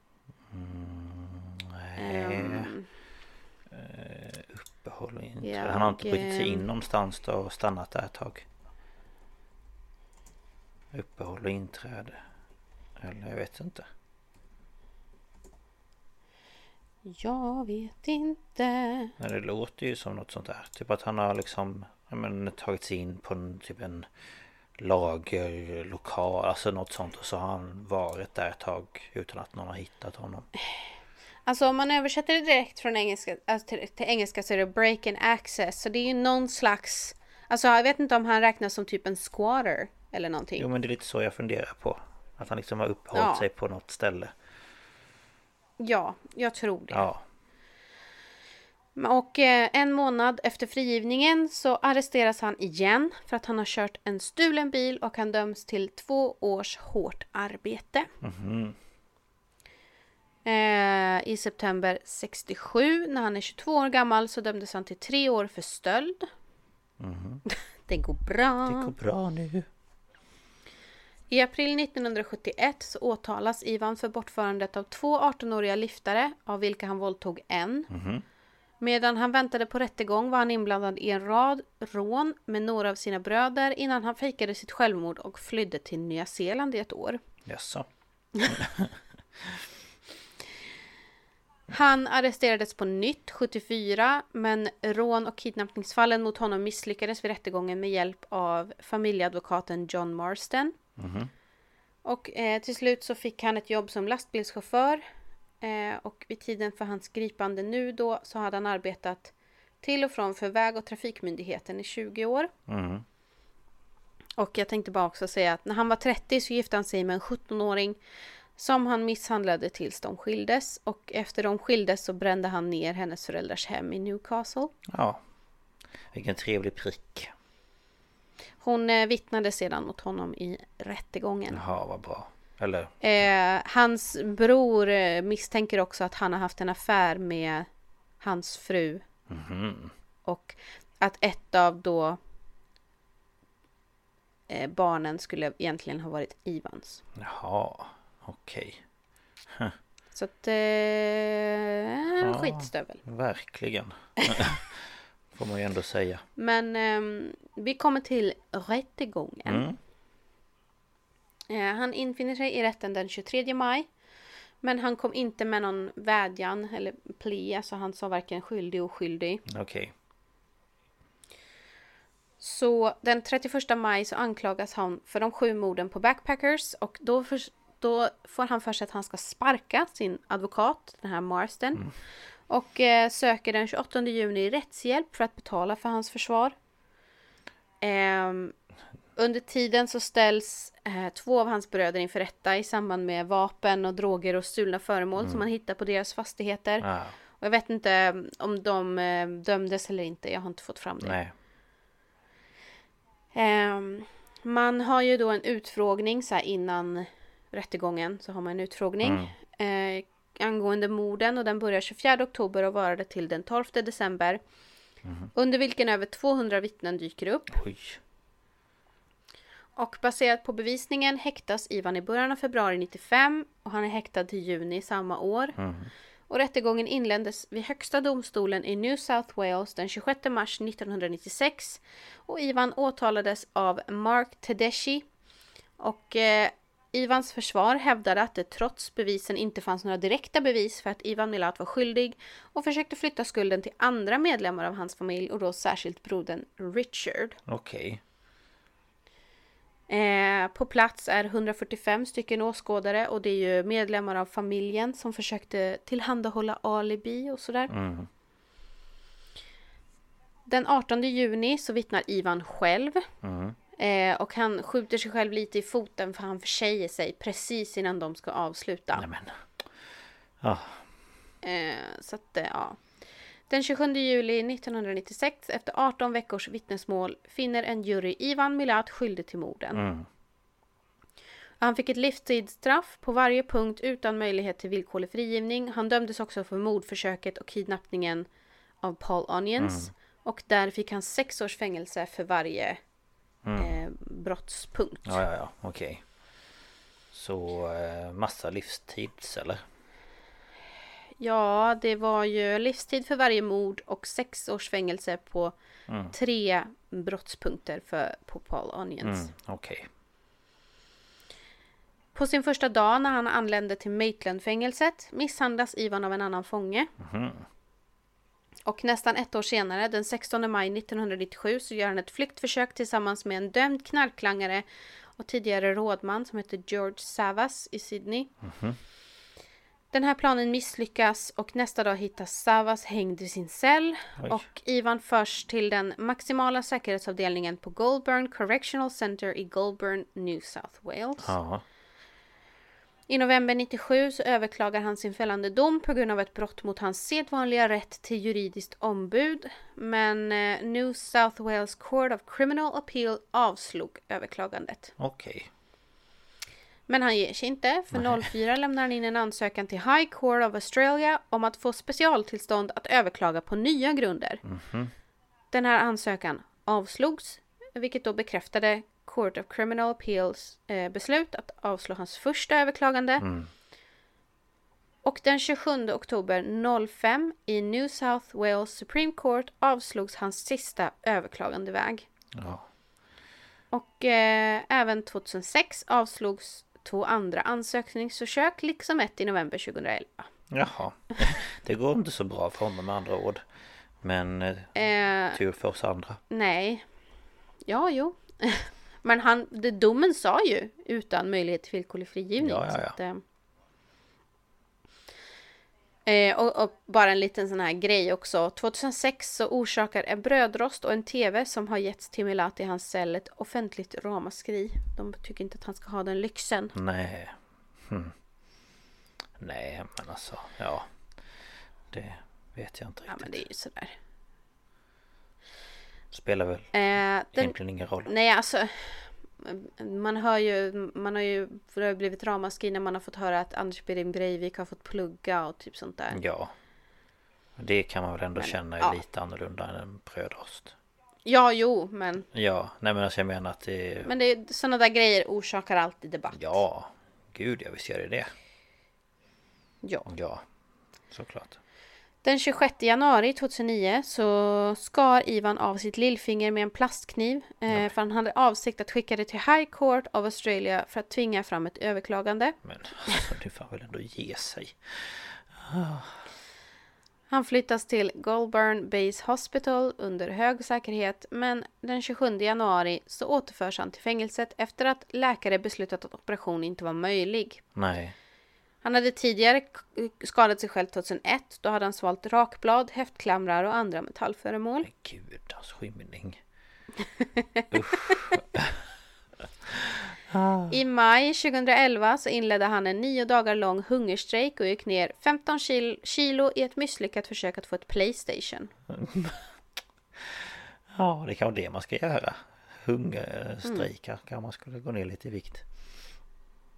Ehm, Uppehåll och inte. Jag, Han har inte brutit sig eh, in någonstans då och stannat där ett tag. Uppehåll och inträde. Eller jag vet inte. jag vet inte. Men det låter ju som något sånt där. Typ att han har liksom men, tagit sig in på en, typ en lagerlokal. Alltså något sånt. Och så har han varit där ett tag utan att någon har hittat honom. Alltså om man översätter det direkt från engelska alltså till, till engelska så är det break and access. Så det är ju någon slags... Alltså jag vet inte om han räknas som typ en squatter eller någonting. Jo men det är lite så jag funderar på. Att han liksom har uppehållit Ja. sig på något ställe. Ja, jag tror det. Ja. Och eh, en månad efter frigivningen så arresteras han igen för att han har kört en stulen bil och han döms till två års hårt arbete. Eh, I september 67, när han är 22 år gammal, så dömdes han till tre år för stöld. Det går bra. Det går bra nu. I april 1971 så åtalas Ivan för bortförandet av två 18-åriga liftare, av vilka han våldtog en. Medan han väntade på rättegång var han inblandad i en rad rån med några av sina bröder innan han fejkade sitt självmord och flydde till Nya Zeeland i ett år. Jaså? Han arresterades på nytt 74 men rån och kidnappningsfallen mot honom misslyckades vid rättegången med hjälp av familjeadvokaten John Marsden. Och eh, till slut så fick han ett jobb som lastbilschaufför. Eh, och vid tiden för hans gripande nu då så hade han arbetat till och från för Väg och trafikmyndigheten i 20 år. Mm. Och jag tänkte bara också säga att när han var 30 så gifte han sig med en 17-åring som han misshandlade tills de skildes. Och efter de skildes så brände han ner hennes föräldrars hem i Newcastle. Ja. Vilken trevlig prick. Hon eh, vittnade sedan mot honom i rättegången. Jaha, vad bra. Eller? Eh, hans bror eh, misstänker också att han har haft en affär med hans fru. Mhm. Och att ett av då eh, barnen skulle egentligen ha varit Ivans. Jaha, okej. Så att... Eh, skitstövel. Verkligen. Får man ju ändå säga. Men ehm, vi kommer till rättegången. Mm. Eh, han infinner sig i rätten den 23 maj. Men han kom inte med någon vädjan eller plea, alltså han sa varken skyldig och oskyldig. Okej. Så den 31 maj så anklagas han för de sju morden på backpackers och då, för, då får han för sig att han ska sparka sin advokat, den här Marsden. Och eh, söker den 28 juni rättshjälp för att betala för hans försvar. Ehm, under tiden så ställs eh, två av hans bröder inför rätta i samband med vapen och droger och stulna föremål som man hittar på deras fastigheter. Ah, Och jag vet inte om de eh, dömdes eller inte, jag har inte fått fram det. Ehm, Man har ju då en utfrågning så här innan rättegången så har man en utfrågning eh, angående morden och den börjar 24 oktober och varade till den 12 december. Under vilken över 200 vittnen dyker upp. Oj. Och baserat på bevisningen häktas Ivan i början av februari 95 och han är häktad till juni samma år. Och rättegången inleddes vid högsta domstolen i New South Wales den 26 mars 1996. Och Ivan åtalades av Mark Tedeschi. Och eh, Ivans försvar hävdade att det trots bevisen inte fanns några direkta bevis för att Ivan Milat var skyldig och försökte flytta skulden till andra medlemmar av hans familj och då särskilt brodern Richard. Okej. Eh, på plats är 145 stycken åskådare och det är ju medlemmar av familjen som försökte tillhandahålla alibi och sådär. Mm. Den 18 juni så vittnar Ivan själv. Mm. Eh, och han skjuter sig själv lite i foten för han försäger sig precis innan de ska avsluta. Nämen. Ja. Eh, så att, eh, ja. Den 27 juli 1996, efter 18 veckors vittnesmål, finner en jury Ivan Milat skyldig till morden. Mm. Han fick ett livstidsstraff på varje punkt utan möjlighet till villkorlig frigivning. Han dömdes också för mordförsöket och kidnappningen av Paul Onions. Och där fick han sex års fängelse för varje eh, brottspunkt. Ja, ja, ja. Okej. Så eh, massa livstids eller? Ja, det var ju livstid för varje mord och sex års fängelse på tre brottspunkter för, på Paul Onions. Mm. Okej. På sin första dag när han anlände till Maitland-fängelset misshandlas Ivan av en annan fånge. Och nästan ett år senare, den 16 maj 1997, så gör han ett flyktförsök tillsammans med en dömd knarklangare och tidigare rådman som heter George Savas i Sydney. Den här planen misslyckas och nästa dag hittas Savas hängd i sin cell Oj. och Ivan förs till den maximala säkerhetsavdelningen på Goulburn Correctional Center i Goulburn, New South Wales. Ja. I november 97 så överklagar han sin fällande dom på grund av ett brott mot hans sedvanliga rätt till juridiskt ombud. Men eh, New South Wales Court of Criminal Appeal avslog överklagandet. Okej. Men han ger sig inte. För 04 lämnar han in en ansökan till High Court of Australia om att få specialtillstånd att överklaga på nya grunder. Den här ansökan avslogs, vilket då bekräftade Court of Criminal Appeals eh, beslut att avslå hans första överklagande. Och den 27 oktober 05 i New South Wales Supreme Court avslogs hans sista överklagandeväg. Ja. Och eh, även 2006 avslogs två andra ansökningsförsök liksom ett i november 2011. Jaha. Det går inte så bra för honom med andra ord. Men eh, Eh, tur för oss andra. nej. Ja, jo. Men han, det, domen sa ju utan möjlighet till villkorlig frigivning. Ja, ja, ja. att, eh, Eh, och, och bara en liten sån här grej också. 2006 så orsakar en brödrost och en TV som har getts till Milat i hans cell ett offentligt ramaskri. De tycker inte att han ska ha den lyxen. Nej. Hm. Nej men alltså. Ja. Det vet jag inte Ja riktigt. men det är ju sådär. Spelar väl Eh, den, egentligen ingen roll. nej alltså. Man hör ju, man har ju för det har blivit ramaskri när man har fått höra att Anders Behring Breivik har fått plugga och typ sånt där. Ja. Det kan man väl ändå Men, känna är ja. lite annorlunda än en brödrost. Ja, jo, men, Ja, nej men alltså jag menar att det är... men det, sådana där grejer orsakar alltid debatt. Ja, gud ja visst gör det det. ja. Ja, såklart. Den 26 januari 2009 så skar Ivan av sitt lillfinger med en plastkniv. Eh, för han hade avsikt att skicka det till High Court of Australia för att tvinga fram ett överklagande. Men alltså du får väl ändå ge sig. Han flyttas till Goulburn Base Hospital under hög säkerhet men den 27 januari så återförs han till fängelset efter att läkare beslutat att operation inte var möjlig. Nej. Han hade tidigare skadat sig själv 2001. Då hade han svalt rakblad, häftklamrar och andra metallföremål. Men gud, hans skymning. I maj 2011 så inledde han en nio dagar lång hungerstrejk och gick ner 15 kil- kilo i ett misslyckat försök att få ett Playstation. Ja, det kan vara det man ska göra. hungerstrejkar mm. kanske man skulle gå ner lite i vikt.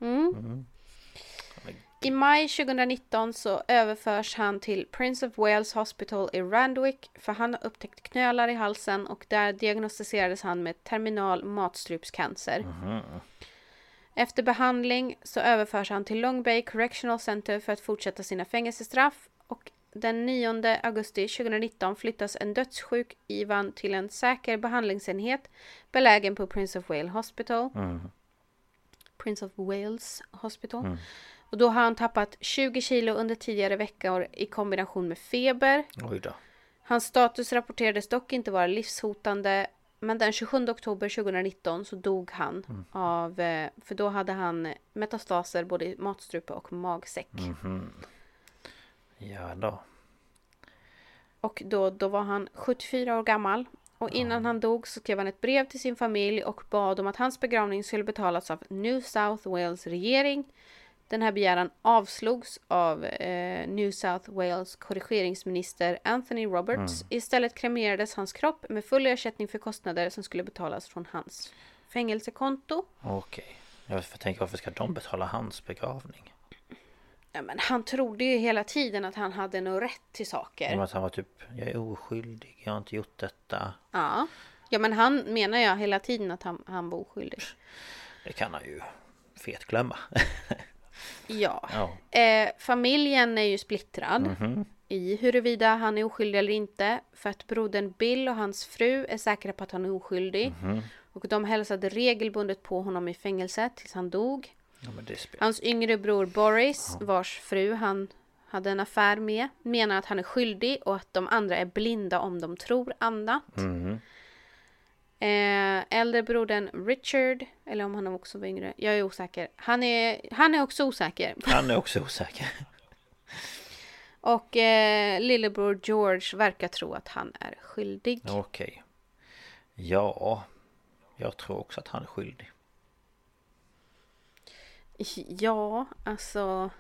Mm. Mm. I maj 2019 så överförs han till Prince of Wales Hospital i Randwick för han har upptäckt knölar i halsen och där diagnostiserades han med terminal matstrupscancer. Mm. Efter behandling så överförs han till Long Bay Correctional Center för att fortsätta sina fängelsestraff och den 9 augusti 2019 flyttas en dödssjuk Ivan till en säker behandlingsenhet belägen på Prince of Wales Hospital. Mm. Prince of Wales Hospital. Mm. Och då har han tappat 20 kilo under tidigare veckor i kombination med feber. Hans status rapporterades dock inte vara livshotande. Men den 27 oktober 2019 så dog han mm. av, eh, för då hade han metastaser både i matstrupe och magsäck. Mm -hmm. Ja då. Och då, då var han 74 år gammal. Och innan mm. han dog så skrev han ett brev till sin familj och bad om att hans begravning skulle betalas av New South Wales regering. Den här begäran avslogs av eh, New South Wales korrigeringsminister Anthony Roberts. Mm. Istället kremerades hans kropp med full ersättning för kostnader som skulle betalas från hans fängelsekonto. Okej. Okay. Jag tänker varför ska de betala hans begravning? Ja, men han trodde ju hela tiden att han hade nog rätt till saker. Som att han var typ, jag är oskyldig, jag har inte gjort detta. Ja. Ja men han menar jag hela tiden att han, han var oskyldig. Det kan han ju fet glömma. ja. ja. Eh, familjen är ju splittrad. Mm -hmm. I huruvida han är oskyldig eller inte. För att brodern Bill och hans fru är säkra på att han är oskyldig. Mm -hmm. Och de hälsade regelbundet på honom i fängelset tills han dog. Ja, Hans yngre bror Boris, ja. vars fru han hade en affär med, menar att han är skyldig och att de andra är blinda om de tror annat. Mm. Eh, äldre brodern Richard, eller om han också var yngre, jag är osäker. Han är, han är också osäker. Han är också osäker. och eh, lillebror George verkar tro att han är skyldig. Okej. Okay. Ja, jag tror också att han är skyldig. Ja, alltså...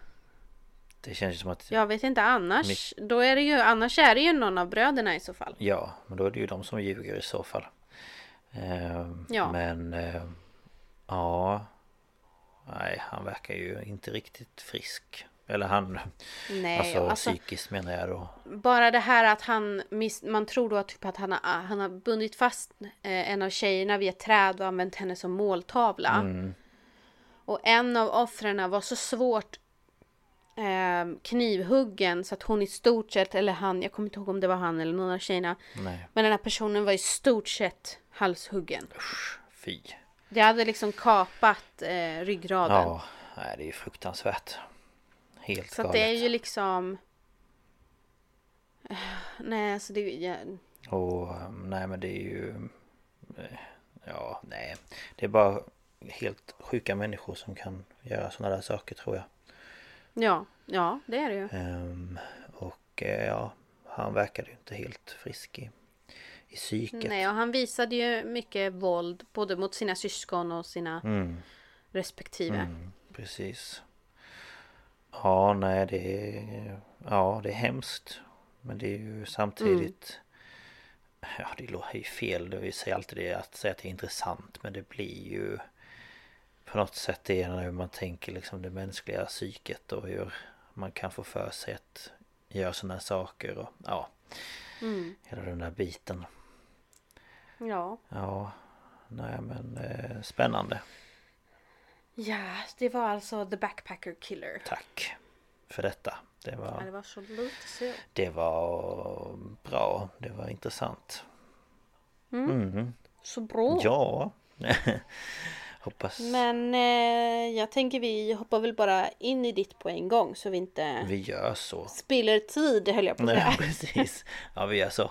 Det känns som att... Jag vet inte annars. Mitt... Då är det ju, annars är det ju någon av bröderna i så fall. Ja, men då är det ju de som ljuger i så fall. Eh, ja. Men... Eh, ja... Nej, han verkar ju inte riktigt frisk. Eller han... Nej, alltså, alltså psykiskt menar jag då. Bara det här att han... Man tror då typ att han har, han har bundit fast eh, en av tjejerna vid ett träd och använt henne som måltavla. Mm. Och en av offren var så svårt eh, knivhuggen så att hon i stort sett, eller han, jag kommer inte ihåg om det var han eller någon av tjejerna. Nej. Men den här personen var i stort sett halshuggen. Usch, fy. Det hade liksom kapat eh, ryggraden. Ja, nej, det är ju fruktansvärt. Helt Så galet. det är ju liksom... Nej, alltså det ju... Och nej men det är ju... Eh, ja, nej. Det är bara helt sjuka människor som kan göra sådana där saker tror jag. Ja, ja det är det ju. Um, och ja, han verkade ju inte helt frisk i, i psyket. Nej, och han visade ju mycket våld både mot sina syskon och sina mm. respektive. Mm, precis. Ja, nej det är... Ja, det är hemskt. Men det är ju samtidigt... Mm. Ja, det låter ju fel. Vi säger alltid det att säga att det är intressant. Men det blir ju på något sätt det är när man tänker liksom det mänskliga psyket och hur man kan få för sig att göra sådana saker och ja mm. Hela den där biten Ja. Ja. Nej men eh, spännande. Ja det var alltså The Backpacker Killer. Tack för detta. Det var ja, Det var så lite Det var bra. Det var intressant. Mm. Mm. Så bra. Ja. Hoppas. Men eh, jag tänker vi hoppar väl bara in i ditt på en gång så vi inte Vi gör så. Spiller tid höll jag på att säga. Nej, precis. Ja vi gör så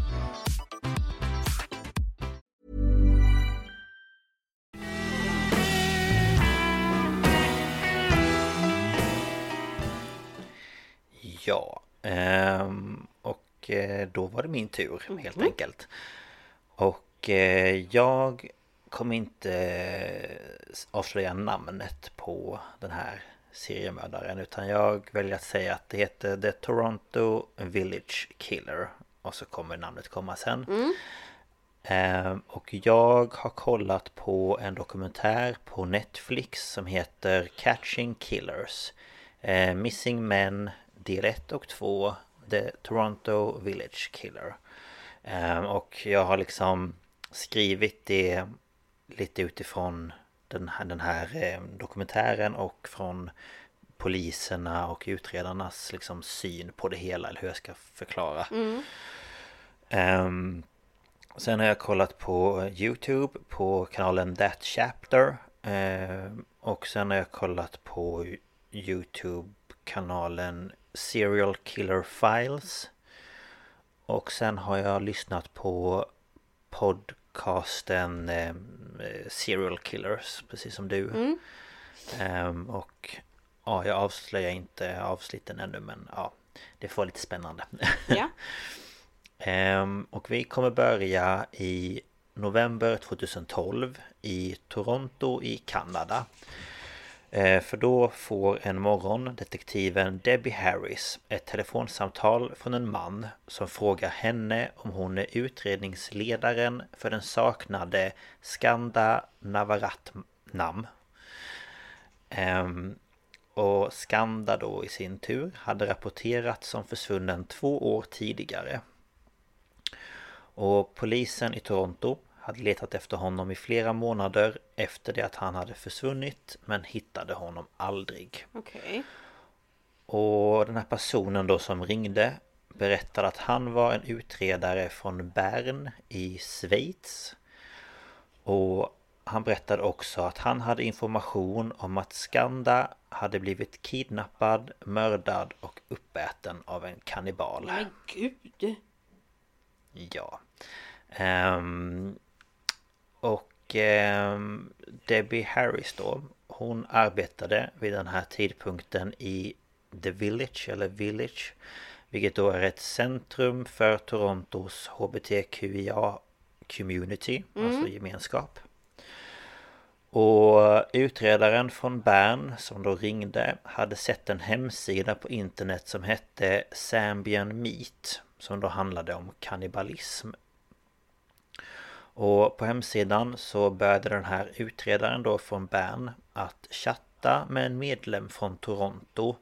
Ja, ehm, och eh, då var det min tur helt enkelt. Och eh, jag kommer inte eh, avslöja namnet på den här seriemördaren utan jag väljer att säga att det heter The Toronto Village Killer. Och så kommer namnet komma sen. Ehm, och jag har kollat på en dokumentär på Netflix som heter Catching Killers. Missing Men del 1 och 2 The Toronto Village Killer. Ehm, och jag har liksom skrivit det lite utifrån den här, den här eh, dokumentären och från poliserna och utredarnas liksom syn på det hela eller hur jag ska förklara. Ehm, sen har jag kollat på Youtube på kanalen That Chapter. ehm, och sen har jag kollat på Youtube-kanalen Serial Killer Files. Och sen har jag lyssnat på podcasten eh, Serial Killers, precis som du. Ehm, och ja, jag avslöjar inte avsnitten ännu men ja, det får lite spännande. Ja. Ehm, och vi kommer börja i november 2012 i Toronto i Kanada. Eh, för då får en morgon detektiven Debbie Harris ett telefonsamtal från en man som frågar henne om hon är utredningsledaren för den saknade Skanda Navaratnam. Ehm, och Skanda då i sin tur hade rapporterats som försvunnen två år tidigare. Och polisen i Toronto hade letat efter honom i flera månader efter det att han hade försvunnit men hittade honom aldrig. Okej. Och den här personen då som ringde berättade att han var en utredare från Bern i Schweiz. Och han berättade också att han hade information om att Skanda hade blivit kidnappad, mördad och uppäten av en kannibal. Men gud! Ja. Ehm, och ehm, Debbie Harris då Hon arbetade vid den här tidpunkten i The Village eller Village Vilket då är ett centrum för Torontos HBTQIA community, alltså gemenskap. Och utredaren från Bern som då ringde hade sett en hemsida på internet som hette Zambian Meat Som då handlade om kannibalism Och på hemsidan så började den här utredaren då från Bern att chatta med en medlem från Toronto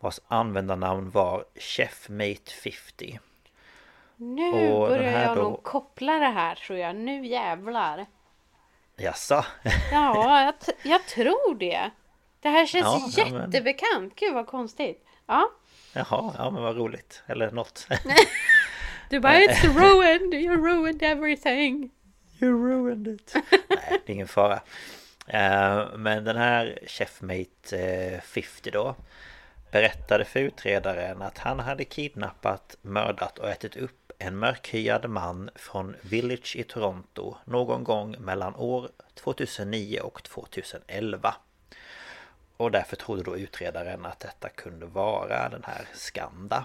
Vars användarnamn var Chefmate50 Nu Och börjar jag då- nog koppla det här tror jag. Nu jävlar. Jaså? Ja, jag, jag tror det. Det här känns Ja, ja, men- jättebekant. Gud vad konstigt. Ja. Jaha, ja men vad roligt. Eller något. Du bara It's ruined, you ruined everything. You ruined it. Nej, det är ingen fara. Eh, men den här Chefmate 50 eh, då Berättade för utredaren att han hade kidnappat, mördat och ätit upp en mörkhyad man från Village i Toronto någon gång mellan år 2009 och 2011. Och därför trodde då utredaren att detta kunde vara den här Skanda.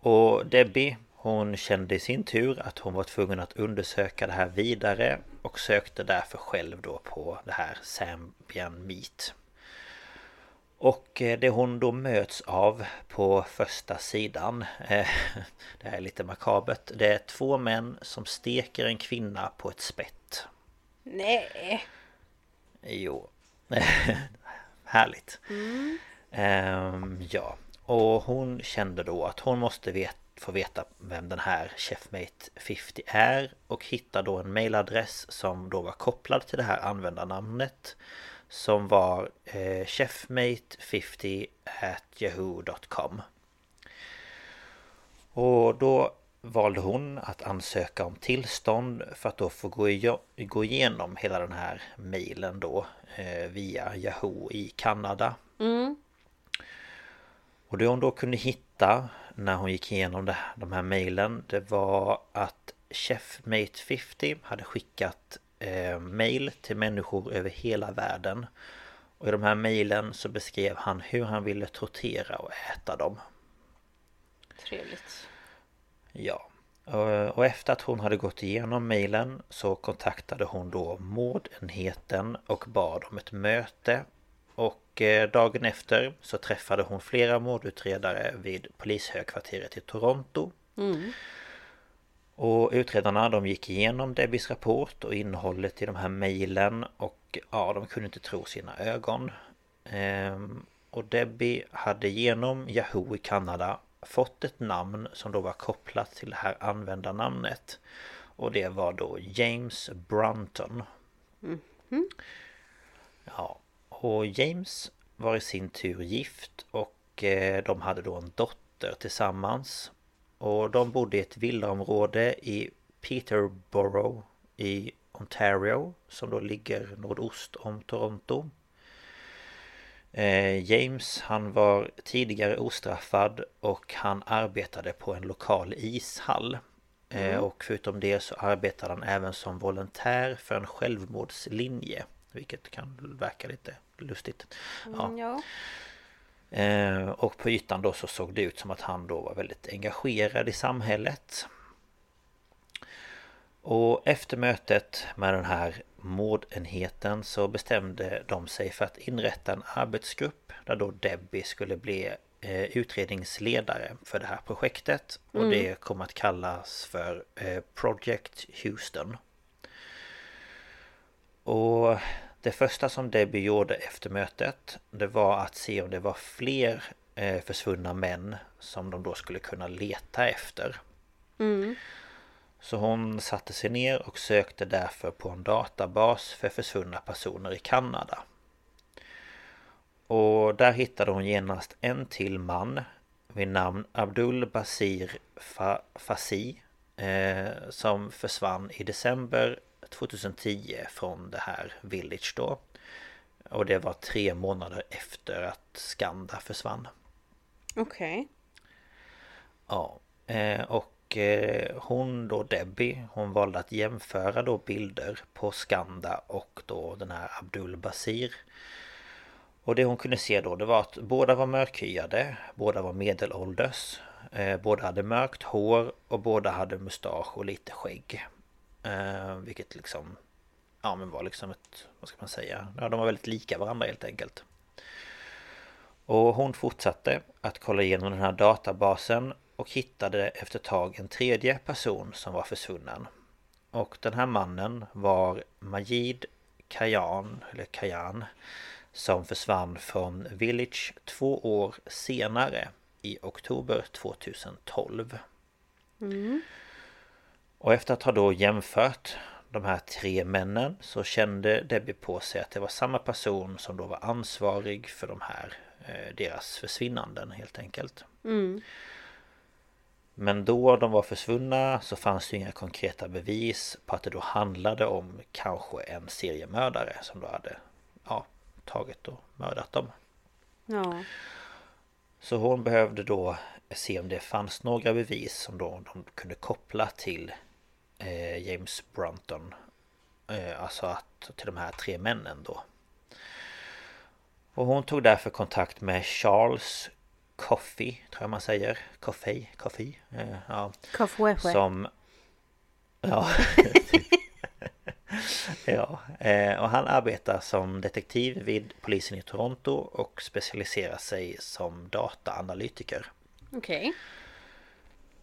Och Debbie hon kände i sin tur att hon var tvungen att undersöka det här vidare och sökte därför själv då på det här Zambian Meat. Och eh, det hon då möts av på första sidan eh, Det här är lite makabert Det är två män som steker en kvinna på ett spett. Nej. Jo. Härligt. Ehm, Ja. Och hon kände då att hon måste veta få veta vem den här Chefmate 50 är och hittar då en mailadress som då var kopplad till det här användarnamnet som var eh, chefmate50 at yahoo.com Och då valde hon att ansöka om tillstånd för att då få gå, gå igenom hela den här mejlen då eh, via Yahoo i Kanada. Mm. Och det hon då kunde hitta när hon gick igenom det, de här mejlen det var att Chefmate 50 hade skickat eh, mejl till människor över hela världen. Och i de här mejlen så beskrev han hur han ville tortera och äta dem. Trevligt. Ja. Och efter att hon hade gått igenom mejlen så kontaktade hon då mordenheten och bad om ett möte. Och eh, dagen efter så träffade hon flera mordutredare vid polishögkvarteret i Toronto. Mm. Och utredarna de gick igenom Debbies rapport och innehållet i de här mejlen och ja, de kunde inte tro sina ögon. Ehm, och Debbie hade genom Yahoo i Kanada fått ett namn som då var kopplat till det här användarnamnet. Och det var då James Brunton. Mm. Ja, och James var i sin tur gift och eh, de hade då en dotter tillsammans. Och de bodde i ett villaområde i Peterborough i Ontario som då ligger nordost om Toronto. Eh, James han var tidigare ostraffad och han arbetade på en lokal ishall. Mm. Och förutom det så arbetade han även som volontär för en självmordslinje. Vilket kan verka lite lustigt. Ja. Mm, ja. Eh, och på ytan då så såg det ut som att han då var väldigt engagerad i samhället. Och efter mötet med den här mordenheten så bestämde de sig för att inrätta en arbetsgrupp där då Debbie skulle bli eh, utredningsledare för det här projektet. Och Mm. det kom att kallas för eh, Project Houston. Och det första som Debbie gjorde efter mötet Det var att se om det var fler eh, försvunna män Som de då skulle kunna leta efter Mm. Så hon satte sig ner och sökte därför på en databas för försvunna personer i Kanada Och där hittade hon genast en till man vid namn Abdul Basir Fa Fasi eh, Som försvann i december 2010 från det här Village då. Och det var tre månader efter att Skanda försvann. Okej. Ja eh, Och eh, hon då Debbie Hon valde att jämföra då bilder på Skanda och då den här Abdul Basir. Och det hon kunde se då det var att båda var mörkhyade Båda var medelålders eh, Båda hade mörkt hår och båda hade mustasch och lite skägg eh, Vilket liksom Ja men var liksom ett Vad ska man säga? Ja de var väldigt lika varandra helt enkelt och hon fortsatte att kolla igenom den här databasen och hittade efter ett tag en tredje person som var försvunnen. Och den här mannen var Majid Kayan, eller Kayan, som försvann från Village två år senare i oktober 2012. Mm. Och efter att ha då jämfört de här tre männen så kände Debbie på sig att det var samma person som då var ansvarig för de här eh, deras försvinnanden helt enkelt. Mm. Men då de var försvunna så fanns det inga konkreta bevis på att det då handlade om kanske en seriemördare som då hade ja, tagit och mördat dem. Ja. Så hon behövde då se om det fanns några bevis som då de kunde koppla till James Brunton. Eh, alltså att, till de här tre männen då. Och hon tog därför kontakt med Charles Coffey, tror jag man säger. Coffey, Coffey. Eh, ja. Kafuefe. Som... Ja. ja. Eh, och han arbetar som detektiv vid polisen i Toronto och specialiserar sig som dataanalytiker. Okej.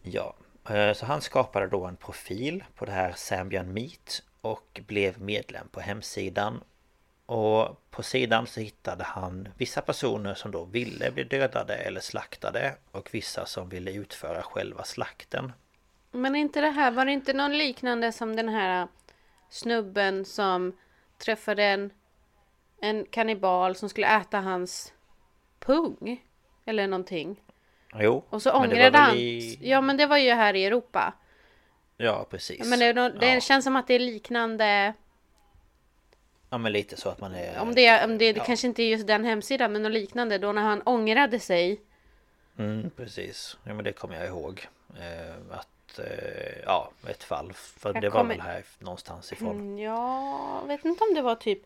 Ja, eh, Eh, så han skapade då en profil på det här Sambian Meet och blev medlem på hemsidan. Och på sidan så hittade han vissa personer som då ville bli dödade eller slaktade och vissa som ville utföra själva slakten. Men inte det här, var det inte någon liknande som den här äh, snubben som träffade en, en kannibal som skulle äta hans pung? Eller någonting. Jo, Och så var ångrade han. i- Ja men det var ju här i Europa. Ja, precis. Men det, det ja. känns som att det är liknande. Ja, men lite så att man är... Om det, om det, det Ja. kanske inte är just den hemsidan men något liknande. Då när han ångrade sig. Mm, precis. Ja, men det kommer jag ihåg. Eh, att, eh, ja, ett fall. För Jag det var kommer- väl här någonstans ifrån. Mm, ja, jag vet inte om det var typ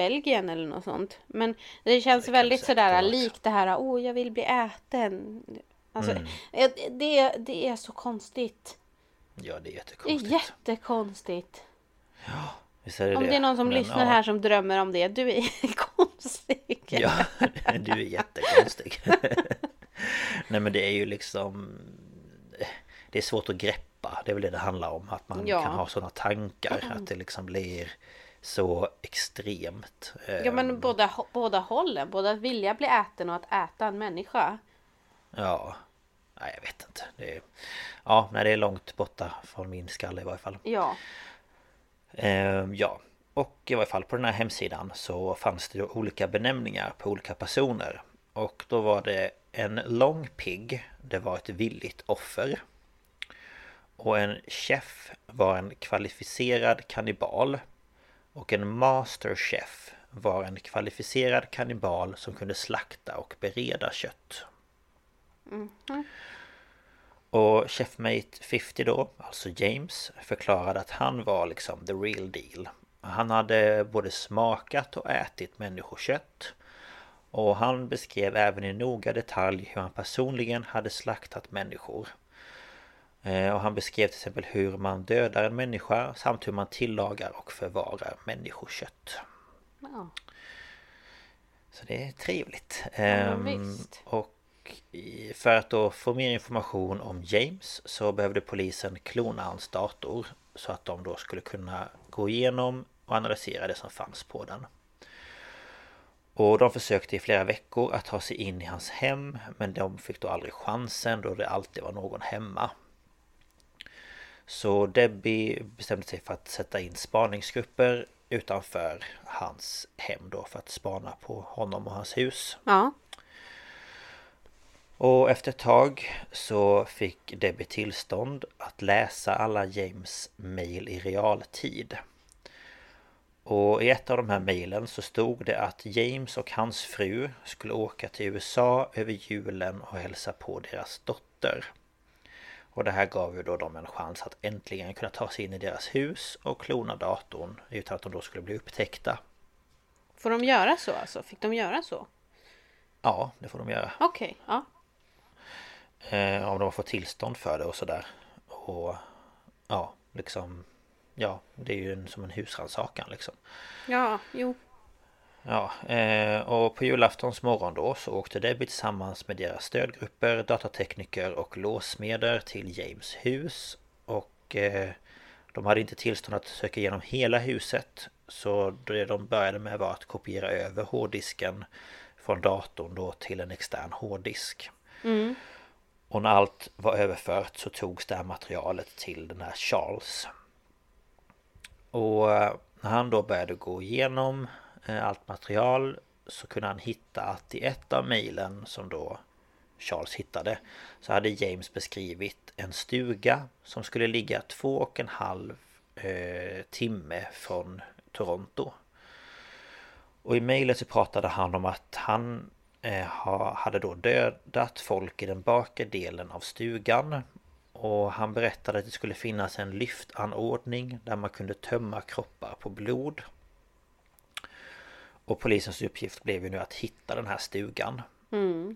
Belgien eller något sånt. Men det känns Det väldigt sådär likt det här. Åh, jag vill bli äten. Alltså, Mm. det, det är så konstigt. Ja, det är Det är jättekonstigt. jättekonstigt. Visst är det Om det är någon som Men, lyssnar ja. här som drömmer om det. Du är konstig. Ja, du är jättekonstig. Nej men det är ju liksom Det är svårt att greppa Det är väl det det handlar om Att man Ja. kan ha sådana tankar Att det liksom blir så extremt Ja men båda, båda hållen. Både att vilja bli äten och att äta en människa. Ja Nej jag vet inte det är, Ja nej det är långt borta Från min skalle i varje fall Ja. Ehm, Ja Och i varje fall på den här hemsidan Så fanns det olika benämningar på olika personer Och då var det en lång pigg Det var ett villigt offer Och en chef var en kvalificerad kannibal Och en masterchef var en kvalificerad kannibal som kunde slakta och bereda kött. Och Chefmate 50 då, alltså James, förklarade att han var liksom the real deal. Han hade både smakat och ätit människokött. Och han beskrev även i noga detalj hur han personligen hade slaktat människor. Eh, Och han beskrev till exempel hur man dödar en människa samt hur man tillagar och förvarar människokött. ja. Så det är trevligt. men Ehm, visst. och för att då få mer information om James så behövde polisen klona hans dator så att de då skulle kunna gå igenom och analysera det som fanns på den. Och de försökte i flera veckor att ta sig in i hans hem men de fick då aldrig chansen då det alltid var någon hemma. Så Debbie bestämde sig för att sätta in spaningsgrupper utanför hans hem då för att spana på honom och hans hus. Ja. Och efter ett tag så fick Debbie tillstånd att läsa alla James mail i realtid. Och i ett av de här mejlen så stod det att James och hans fru skulle åka till USA över julen och hälsa på deras dotter. Och det här gav ju då dem en chans att äntligen kunna ta sig in i deras hus och klona datorn utan att de då skulle bli upptäckta. Får de göra så alltså? Fick de göra så? Ja, det får de göra. Okej, ja. Eh, om de har fått tillstånd för det och sådär. Och ja, liksom Ja, det är ju en, som en husrannsakan liksom. Ja, jo. Ja, eh, och på julaftons morgon då så åkte Debbie tillsammans med deras stödgrupper, datatekniker och låsmeder till James hus. Och eh, de hade inte tillstånd att söka igenom hela huset. Så det de började med var att kopiera över hårddisken från datorn då till en extern hårddisk. Och när allt var överfört så togs det här materialet till den här Charles. Och eh, när han då började gå igenom Eh, allt material så kunde han hitta att i ett av mejlen som då Charles hittade så hade James beskrivit en stuga som skulle ligga två och en halv eh, timme från Toronto. Och i mejlet så pratade han om att han eh, ha, hade då dödat folk i den bakre delen av stugan. Och han berättade att det skulle finnas en lyftanordning där man kunde tömma kroppar på blod. Och polisens uppgift blev ju nu att hitta den här stugan.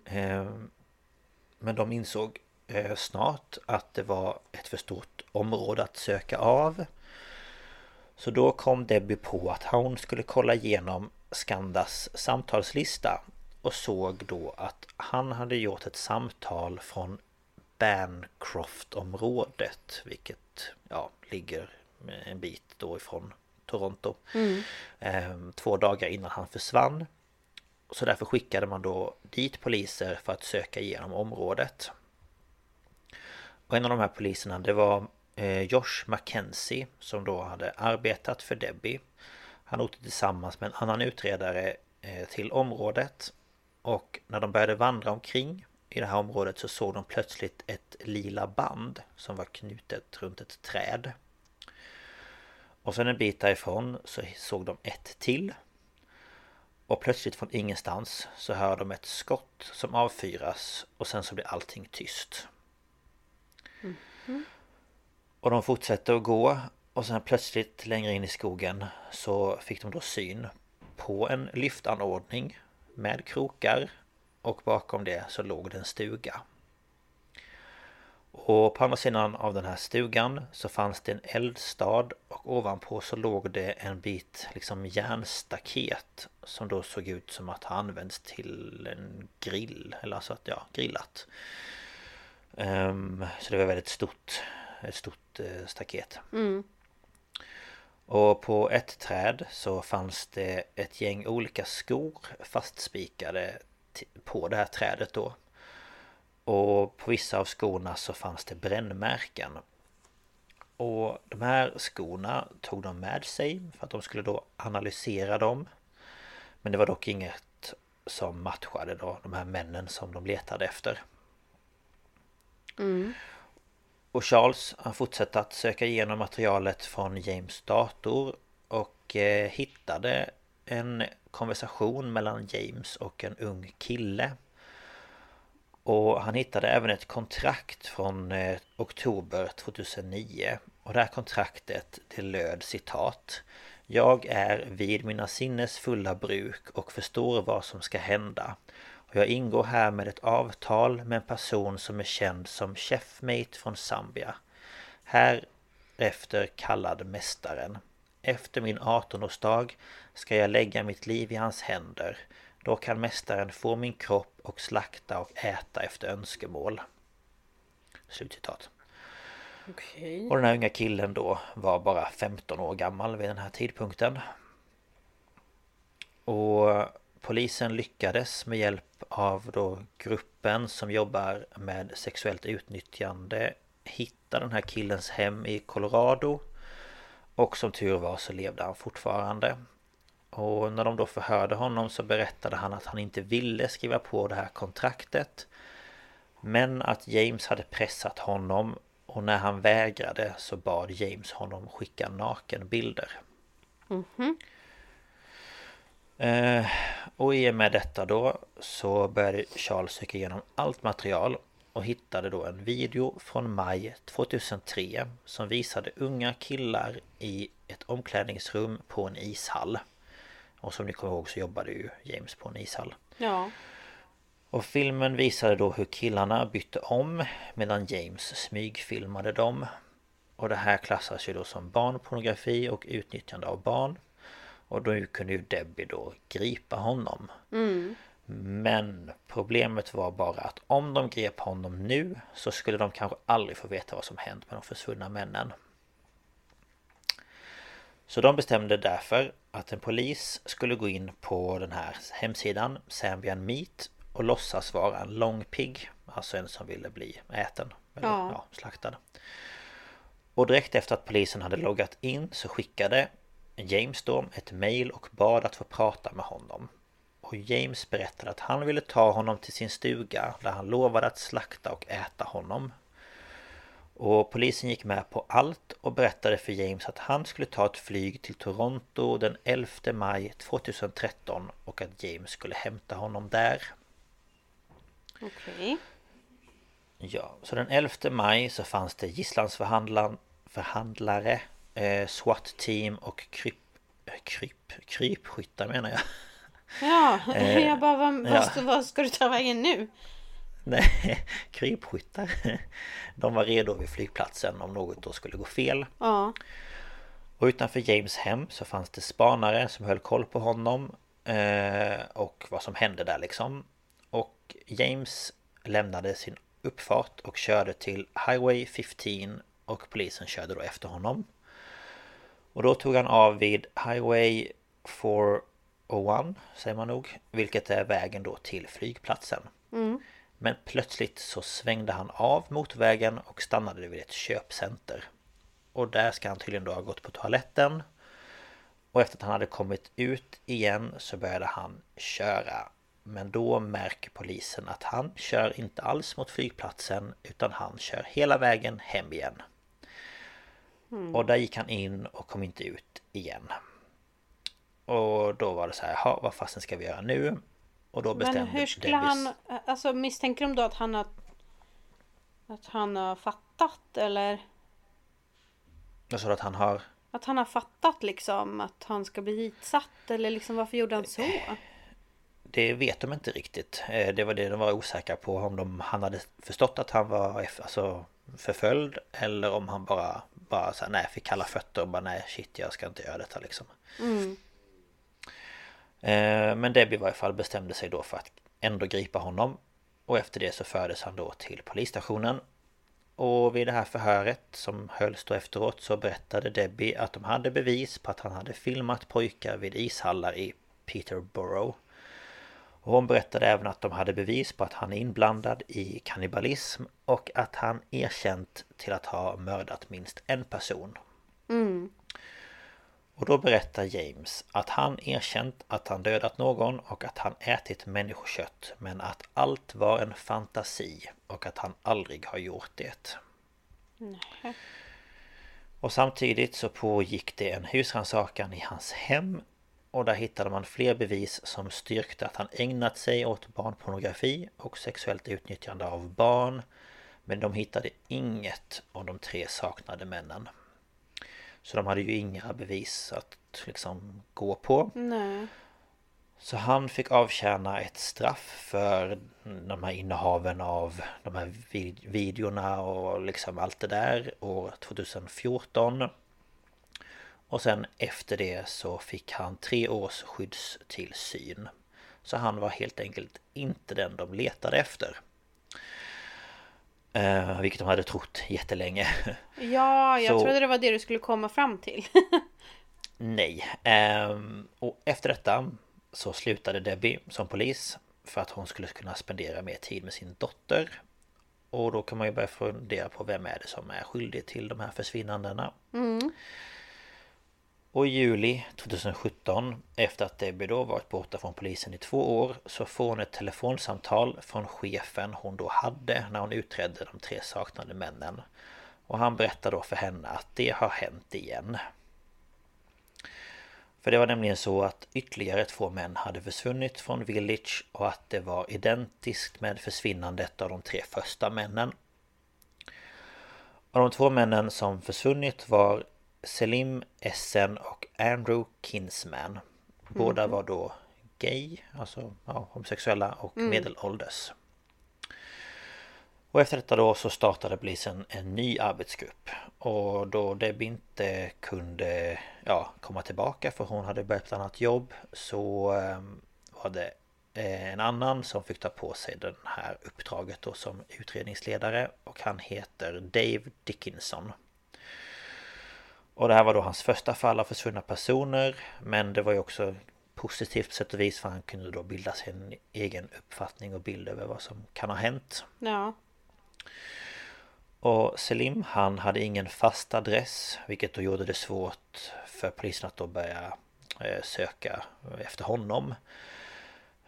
Eh, Men de insåg eh, snart att det var ett för stort område att söka av. Så då kom Debbie på att hon skulle kolla igenom Skandas samtalslista och såg då att han hade gjort ett samtal från Bancroft-området vilket ja, ligger en bit då ifrån Toronto. Mm. Två dagar innan han försvann. Så därför skickade man då dit poliser för att söka igenom området. Och en av de här poliserna det var eh, Josh Mackenzie som då hade arbetat för Debbie. Han åkte tillsammans med en annan utredare eh, till området. Och när de började vandra omkring i det här området så såg de plötsligt ett lila band som var knutet runt ett träd. Och sen en bit därifrån så såg de ett till. Och plötsligt från ingenstans så hör de ett skott som avfyras och sen så blir allting tyst. Mm. Och de fortsätter att gå och sen plötsligt längre in i skogen så fick de då syn på en lyftanordning med krokar och bakom det så låg det en stuga. Och på andra sidan av den här stugan så fanns det en eldstad och ovanpå så låg det en bit liksom järnstaket som då såg ut som att ha använts till en grill, eller alltså att ja, grillat. Um, så det var väldigt stort, ett stort uh, staket. Mm. Och på ett träd så fanns det ett gäng olika skor fastspikade på det här trädet då. Och på vissa av skorna så fanns det brännmärken. Och de här skorna tog de med sig för att de skulle då analysera dem. Men det var dock inget som matchade då de här männen som de letade efter. Mm. Och Charles han fortsatte att söka igenom materialet från James dator och eh, hittade en konversation mellan James och en ung kille. Och han hittade även ett kontrakt från eh, oktober 2009. Och det här kontraktet det löd citat Jag är vid mina sinnes fulla bruk och förstår vad som ska hända. Och jag ingår här med ett avtal med en person som är känd som Chefmate från Zambia. Härefter kallad Mästaren. Efter min 18-årsdag ska jag lägga mitt liv i hans händer. Då kan Mästaren få min kropp och slakta och äta efter önskemål. Slutcitat. Okay. Och den här unga killen då var bara 15 år gammal vid den här tidpunkten. Och polisen lyckades med hjälp av då gruppen som jobbar med sexuellt utnyttjande hitta den här killens hem i Colorado. Och som tur var så levde han fortfarande. Och när de då förhörde honom så berättade han att han inte ville skriva på det här kontraktet. Men att James hade pressat honom och när han vägrade så bad James honom skicka nakenbilder. Mm -hmm. eh, och i och med detta då så började Charles söka igenom allt material och hittade då en video från maj 2003 som visade unga killar i ett omklädningsrum på en ishall. Och som ni kommer ihåg så jobbade ju James på en ishall. Ja. Och filmen visade då hur killarna bytte om medan James smygfilmade dem. Och det här klassas ju då som barnpornografi och utnyttjande av barn. Och då kunde ju Debbie då gripa honom. Mm. Men problemet var bara att om de grep honom nu så skulle de kanske aldrig få veta vad som hänt med de försvunna männen. Så de bestämde därför att en polis skulle gå in på den här hemsidan Zambian Meat och låtsas vara en långpigg Alltså en som ville bli äten eller ja. Ja, slaktad. Och direkt efter att polisen hade loggat in så skickade James då ett mail och bad att få prata med honom. Och James berättade att han ville ta honom till sin stuga där han lovade att slakta och äta honom och polisen gick med på allt och berättade för James att han skulle ta ett flyg till Toronto den 11 maj 2013 och att James skulle hämta honom där. Okej. Okay. Ja, så den 11 maj så fanns det gisslandsförhandlare, eh, SWAT-team och kryp, kryp, krypskyttar menar jag. Ja, eh, jag bara vad, ja. vad, vad ska du ta vägen nu? Nej, krypskyttar. De var redo vid flygplatsen om något då skulle gå fel. Ja. Och utanför James hem så fanns det spanare som höll koll på honom eh, och vad som hände där liksom. Och James lämnade sin uppfart och körde till Highway 15 och polisen körde då efter honom. Och då tog han av vid Highway 401 säger man nog Vilket är vägen då till flygplatsen Men plötsligt så svängde han av motorvägen och stannade vid ett köpcenter. Och där ska han tydligen då ha gått på toaletten. Och efter att han hade kommit ut igen så började han köra. Men då märker polisen att han kör inte alls mot flygplatsen Utan han kör hela vägen hem igen. Och där gick han in och kom inte ut igen. Och då var det så här, "Jaha, vad fasen ska vi göra nu? Och då bestämde Men hur skulle Debbys- han... Alltså misstänker de då att han har... Att han har fattat eller? Jag sa att han har... Att han har fattat liksom att han ska bli ditsatt eller liksom varför gjorde han så? Det vet de inte riktigt. Eh, Det var det de var osäkra på. Om de, han hade förstått att han var alltså, förföljd. Eller om han bara, bara så här, nej, fick kalla fötter och bara nej, shit, jag ska inte göra detta liksom. Eh, Eh, men Debbie i varje fall bestämde sig då för att ändå gripa honom. Och efter det så fördes han då till polisstationen. Och vid det här förhöret som hölls då efteråt så berättade Debbie att de hade bevis på att han hade filmat pojkar vid ishallar i Peterborough. Och hon berättade även att de hade bevis på att han är inblandad i kannibalism och att han erkänt till att ha mördat minst en person. Mm. Och då berättar James att han erkänt att han dödat någon och att han ätit människokött men att allt var en fantasi och att han aldrig har gjort det. Och samtidigt så pågick det en husrannsakan i hans hem och där hittade man fler bevis som styrkte att han ägnat sig åt barnpornografi och sexuellt utnyttjande av barn. Men de hittade inget om de tre saknade männen. Så de hade ju inga bevis att liksom gå på. Nej. Så han fick avtjäna ett straff för de här innehaven av de här vid- videorna och liksom allt det där år 2014. Och sen efter det så fick han tre års skyddstillsyn. Så han var helt enkelt inte den de letade efter. Eh, vilket de hade trott jättelänge. Ja, jag Så- trodde det var det du skulle komma fram till. Nej. Ehm, och efter detta så slutade Debbie som polis för att hon skulle kunna spendera mer tid med sin dotter. Och då kan man ju börja fundera på vem är det som är skyldig till de här försvinnandena. Och i juli 2017, efter att Debbie då varit borta från polisen i två år, så får hon ett telefonsamtal från chefen hon då hade när hon utredde de tre saknade männen. Och han berättar då för henne att det har hänt igen. För det var nämligen så att ytterligare två män hade försvunnit från Village och att det var identiskt med försvinnandet av de tre första männen. Och de två männen som försvunnit var Selim Essen och Andrew Kinsman. Båda var då gay, alltså ja, homosexuella och medelålders. Och efter detta då så startade polisen en ny arbetsgrupp. Och då Debbie inte kunde ja, komma tillbaka för hon hade börjat ett annat jobb så eh, var det eh, en annan som fick ta på sig det här uppdraget då som utredningsledare och han heter Dave Dickinson. Och det här var då hans första fall av försvunna personer men det var ju också positivt på sätt och vis för han kunde då bilda sig en egen uppfattning och bild över vad som kan ha hänt. Ja. Och Selim han hade ingen fast adress vilket då gjorde det svårt för polisen att då börja eh, söka efter honom.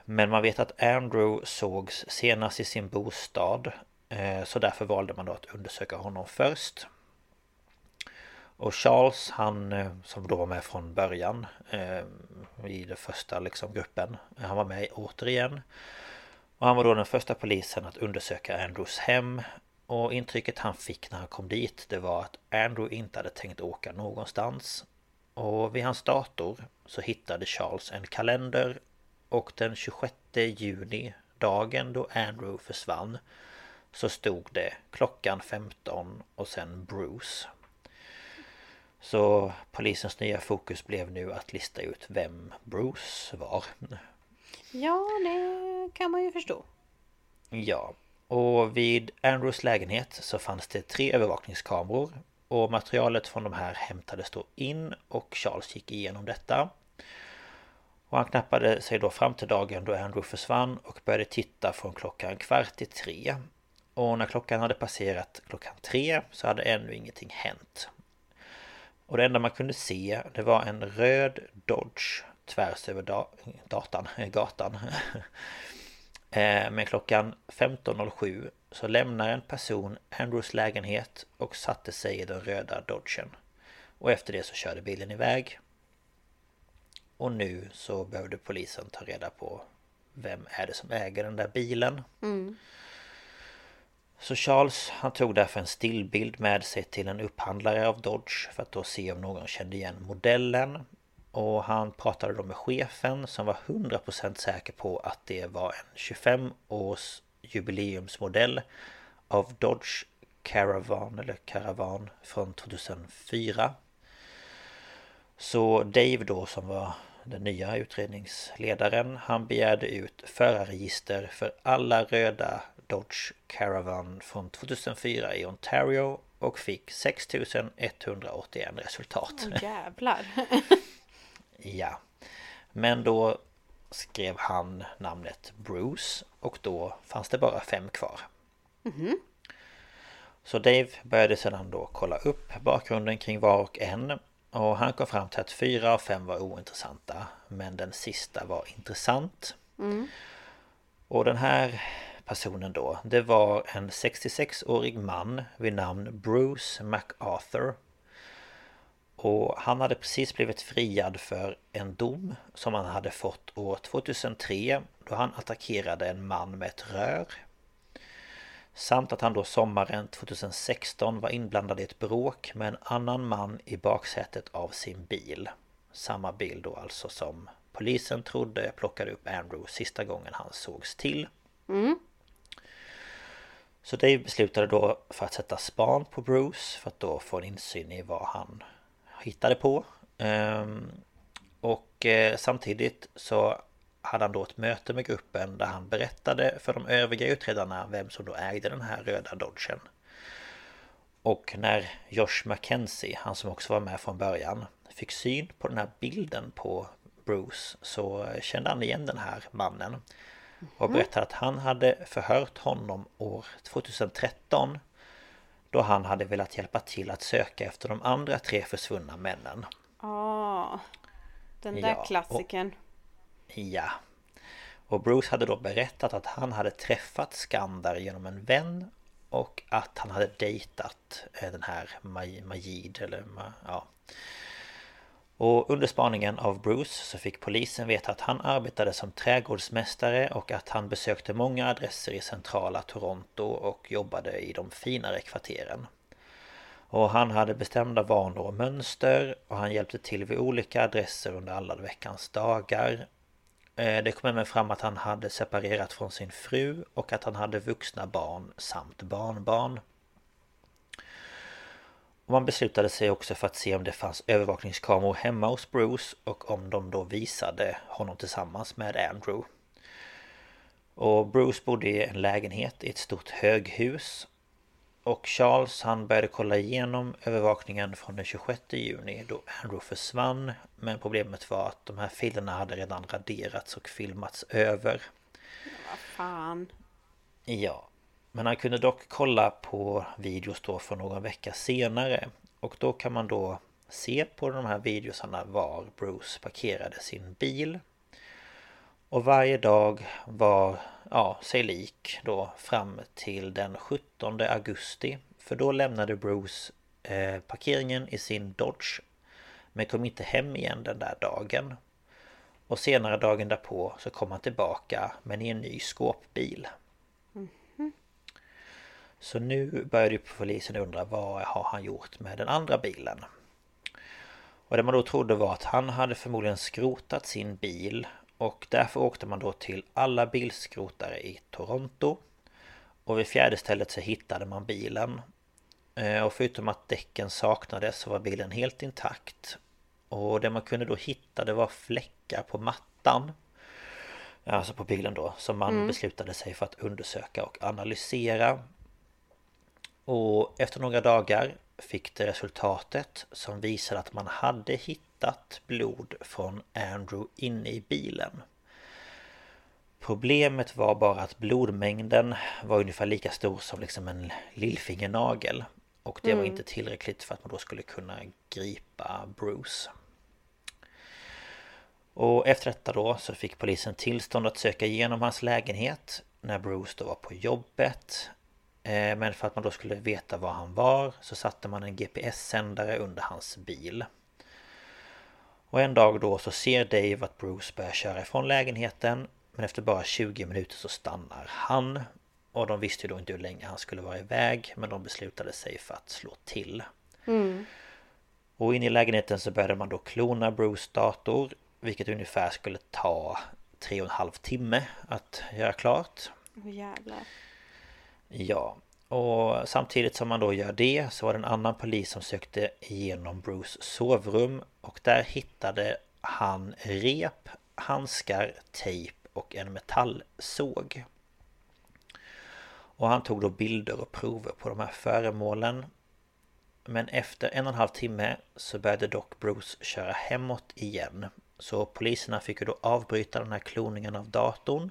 Men man vet att Andrew sågs senast i sin bostad eh, så därför valde man då att undersöka honom först. Och Charles han eh, som då var med från början eh, i den första liksom gruppen Han var med återigen och han var då den första polisen att undersöka Andrews hem och intrycket han fick när han kom dit det var att Andrew inte hade tänkt åka någonstans. Och vid hans dator så hittade Charles en kalender och den 26 juni, dagen då Andrew försvann, så stod det klockan 15 och sen Bruce. Så polisens nya fokus blev nu att lista ut vem Bruce var. Ja, det kan man ju förstå. Ja, och vid Andrews lägenhet så fanns det tre övervakningskameror Och materialet från de här hämtades då in och Charles gick igenom detta. Och han knappade sig då fram till dagen då Andrew försvann och började titta från klockan kvart i tre. Och när klockan hade passerat klockan tre så hade ännu ingenting hänt. Och det enda man kunde se det var en röd Dodge tvärs över da datan, gatan. Eh, Men klockan 15.07 så lämnar en person Andrews lägenhet och satte sig i den röda Dodgen. Och efter det så körde bilen iväg. Och nu så behövde polisen ta reda på vem är det som äger den där bilen. Mm. Så Charles han tog därför en stillbild med sig till en upphandlare av Dodge för att då se om någon kände igen modellen. Och han pratade då med chefen som var 100% säker på att det var en 25 års jubileumsmodell av Dodge Caravan eller Caravan från 2004. Så Dave då som var den nya utredningsledaren han begärde ut förarregister för alla röda Dodge Caravan från 2004 i Ontario och fick 6181 resultat. Åh, jävlar. Ja. Men då skrev han namnet Bruce och då fanns det bara fem kvar. Så Dave började sedan då kolla upp bakgrunden kring var och en och han kom fram till att fyra av fem var ointressanta men den sista var intressant. Och den här personen då, det var en 66-årig man vid namn Bruce MacArthur och han hade precis blivit friad för en dom som han hade fått år 2003 då han attackerade en man med ett rör. Samt att han då sommaren 2016 var inblandad i ett bråk med en annan man i baksätet av sin bil. Samma bil då alltså som polisen trodde plockade upp Andrew sista gången han sågs till. Mm. Så Dave beslutade då för att sätta span på Bruce för att då få en insyn i vad han hittade på. Ehm, och eh, samtidigt så hade han då ett möte med gruppen där han berättade för de övriga utredarna vem som då ägde den här röda Dodgen. Och när Josh McKenzie, han som också var med från början, fick syn på den här bilden på Bruce så kände han igen den här mannen. Och berättade att han hade förhört honom år 2013 då han hade velat hjälpa till att söka efter de andra tre försvunna männen. Ja, den där Ja, och- klassikern. Ja. Och Bruce hade då berättat att han hade träffat Skandar genom en vän och att han hade dejtat eh, den här Maj- Majid eller ja. Och under spaningen av Bruce så fick polisen veta att han arbetade som trädgårdsmästare och att han besökte många adresser i centrala Toronto och jobbade i de finare kvarteren. Och han hade bestämda vanor och mönster och han hjälpte till vid olika adresser under alla veckans dagar. Eh, det kom även fram att han hade separerat från sin fru och att han hade vuxna barn samt barnbarn. Man beslutade sig också för att se om det fanns övervakningskameror hemma hos Bruce och om de då visade honom tillsammans med Andrew. Och Bruce bodde i en lägenhet i ett stort höghus och Charles han började kolla igenom övervakningen från den 26 juni då Andrew försvann. Men problemet var att de här filerna hade redan raderats och filmats över. Vad fan. Ja. Men han kunde dock kolla på videos då för någon vecka senare. Och då kan man då se på de här videosarna var Bruce parkerade sin bil. Och varje dag var, ja, sig lik då fram till den 17 augusti. För då lämnade Bruce eh, parkeringen i sin Dodge. Men kom inte hem igen den där dagen. Och senare dagen därpå så kom han tillbaka men i en ny skåpbil. Så nu började polisen undra vad har han gjort med den andra bilen? Och det man då trodde var att han hade förmodligen skrotat sin bil och därför åkte man då till alla bilskrotare i Toronto. Och vid fjärde stället så hittade man bilen. Eh, Och förutom att däcken saknades så var bilen helt intakt. Och det man kunde då hitta det var fläckar på mattan. Alltså på bilen då. Som man beslutade sig för att undersöka och analysera. Och efter några dagar fick det resultatet som visade att man hade hittat blod från Andrew inne i bilen. Problemet var bara att blodmängden var ungefär lika stor som liksom en lillfingernagel. Och det var inte tillräckligt för att man då skulle kunna gripa Bruce. Och efter detta då så fick polisen tillstånd att söka igenom hans lägenhet när Bruce då var på jobbet. Eh, Men för att man då skulle veta var han var så satte man en GPS-sändare under hans bil. Och en dag då så ser Dave att Bruce börjar köra ifrån lägenheten Men efter bara 20 minuter så stannar han Och de visste ju då inte hur länge han skulle vara iväg Men de beslutade sig för att slå till Och in i lägenheten så började man då klona Bruce dator Vilket ungefär skulle ta tre och en halv timme att göra klart Åh jävlar. Ja, och samtidigt som man då gör det så var det en annan polis som sökte igenom Bruce sovrum och där hittade han rep, handskar, tejp och en metallsåg. Och han tog då bilder och prover på de här föremålen. Men efter en och en halv timme så började dock Bruce köra hemåt igen. Så poliserna fick ju då avbryta den här kloningen av datorn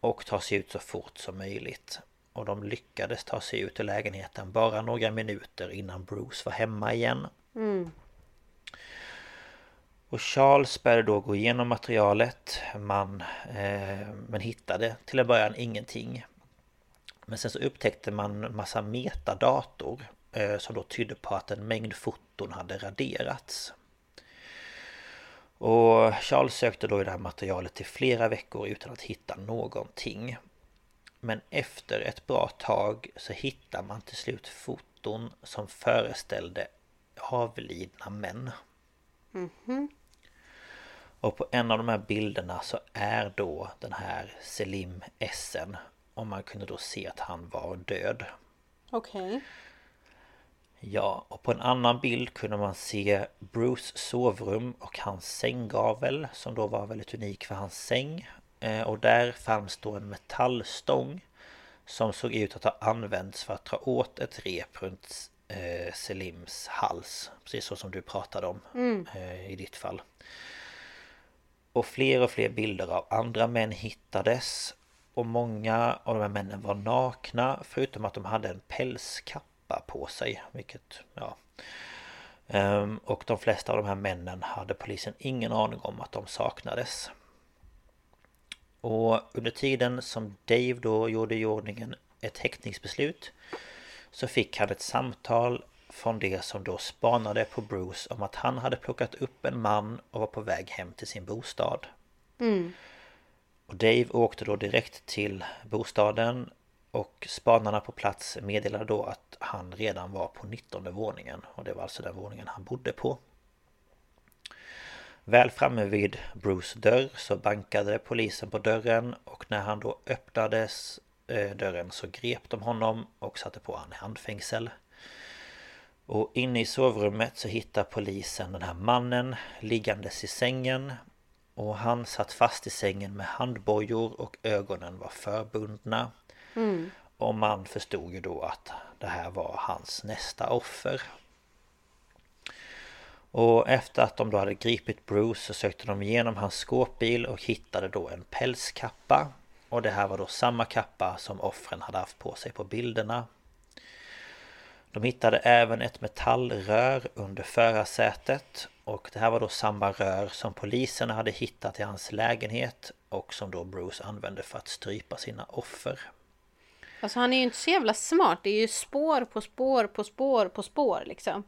och ta sig ut så fort som möjligt. Och de lyckades ta sig ut ur lägenheten bara några minuter innan Bruce var hemma igen. Och Charles började då gå igenom materialet man, eh, men hittade till en början ingenting. Men sen så upptäckte man massa metadator eh, som då tydde på att en mängd foton hade raderats. Och Charles sökte då i det här materialet i flera veckor utan att hitta någonting. Men efter ett bra tag så hittar man till slut foton som föreställde avlidna män. Och på en av de här bilderna så är då den här Selim Essen och man kunde då se att han var död. Okej. Ja, och på en annan bild kunde man se Bruce sovrum och hans sänggavel som då var väldigt unik för hans säng. Eh, Och där fanns då en metallstång som såg ut att ha använts för att dra åt ett rep runt eh, Selims hals. Precis så som du pratade om eh, i ditt fall. Och fler och fler bilder av andra män hittades. Och många av de här männen var nakna förutom att de hade en pälskappa på sig. Vilket, ja... Ehm, Och de flesta av de här männen hade polisen ingen aning om att de saknades. Och under tiden som Dave då gjorde i ordningen ett häktningsbeslut så fick han ett samtal från det som då spanade på Bruce om att han hade plockat upp en man och var på väg hem till sin bostad. Och Dave åkte då direkt till bostaden och spanarna på plats meddelade då att han redan var på 19 våningen och det var alltså den våningen han bodde på. Väl framme vid Bruce dörr så bankade polisen på dörren och när han då öppnades eh, dörren så grep de honom och satte på han i handfängsel. Och inne i sovrummet så hittar polisen den här mannen liggandes i sängen och han satt fast i sängen med handbojor och ögonen var förbundna. Och man förstod ju då att det här var hans nästa offer. Och efter att de då hade gripit Bruce så sökte de igenom hans skåpbil och hittade då en pälskappa. Och det här var då samma kappa som offren hade haft på sig på bilderna. De hittade även ett metallrör under förarsätet och det här var då samma rör som polisen hade hittat i hans lägenhet och som då Bruce använde för att strypa sina offer. Alltså han är ju inte så jävla smart. Det är ju spår på spår på spår på spår liksom.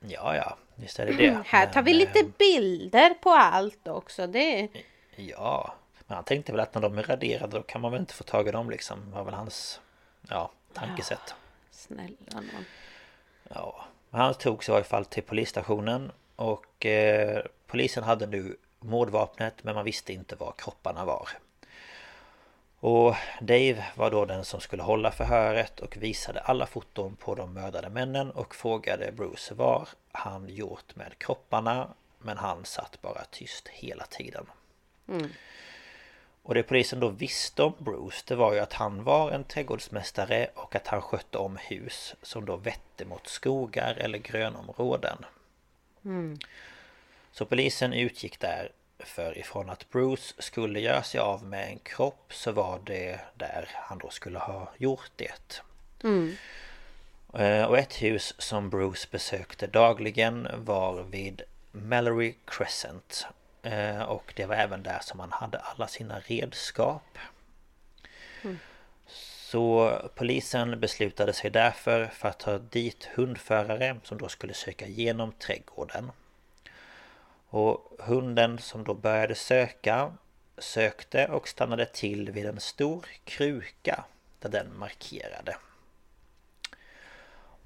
Ja, ja, visst är det det. Här tar vi Men, lite eh, bilder på allt också. Det Ja, men han tänkte väl att när de är raderade då kan man väl inte få tag i dem liksom. var väl hans, ja, tankesätt. Snälla nån. Ja, men han tog sig i varje fall till polisstationen och eh, polisen hade nu mordvapnet men man visste inte var kropparna var. Och Dave var då den som skulle hålla förhöret och visade alla foton på de mördade männen och frågade Bruce vad han gjort med kropparna men han satt bara tyst hela tiden. Och det polisen då visste om Bruce det var ju att han var en trädgårdsmästare och att han skötte om hus som då vette mot skogar eller grönområden. Så polisen utgick därför ifrån att Bruce skulle göra sig av med en kropp så var det där han då skulle ha gjort det. Eh, Och ett hus som Bruce besökte dagligen var vid Mallory Crescent. Eh, Och det var även där som han hade alla sina redskap. Så polisen beslutade sig därför för att ta dit hundförare som då skulle söka igenom trädgården. Och hunden som då började söka sökte och stannade till vid en stor kruka där den markerade.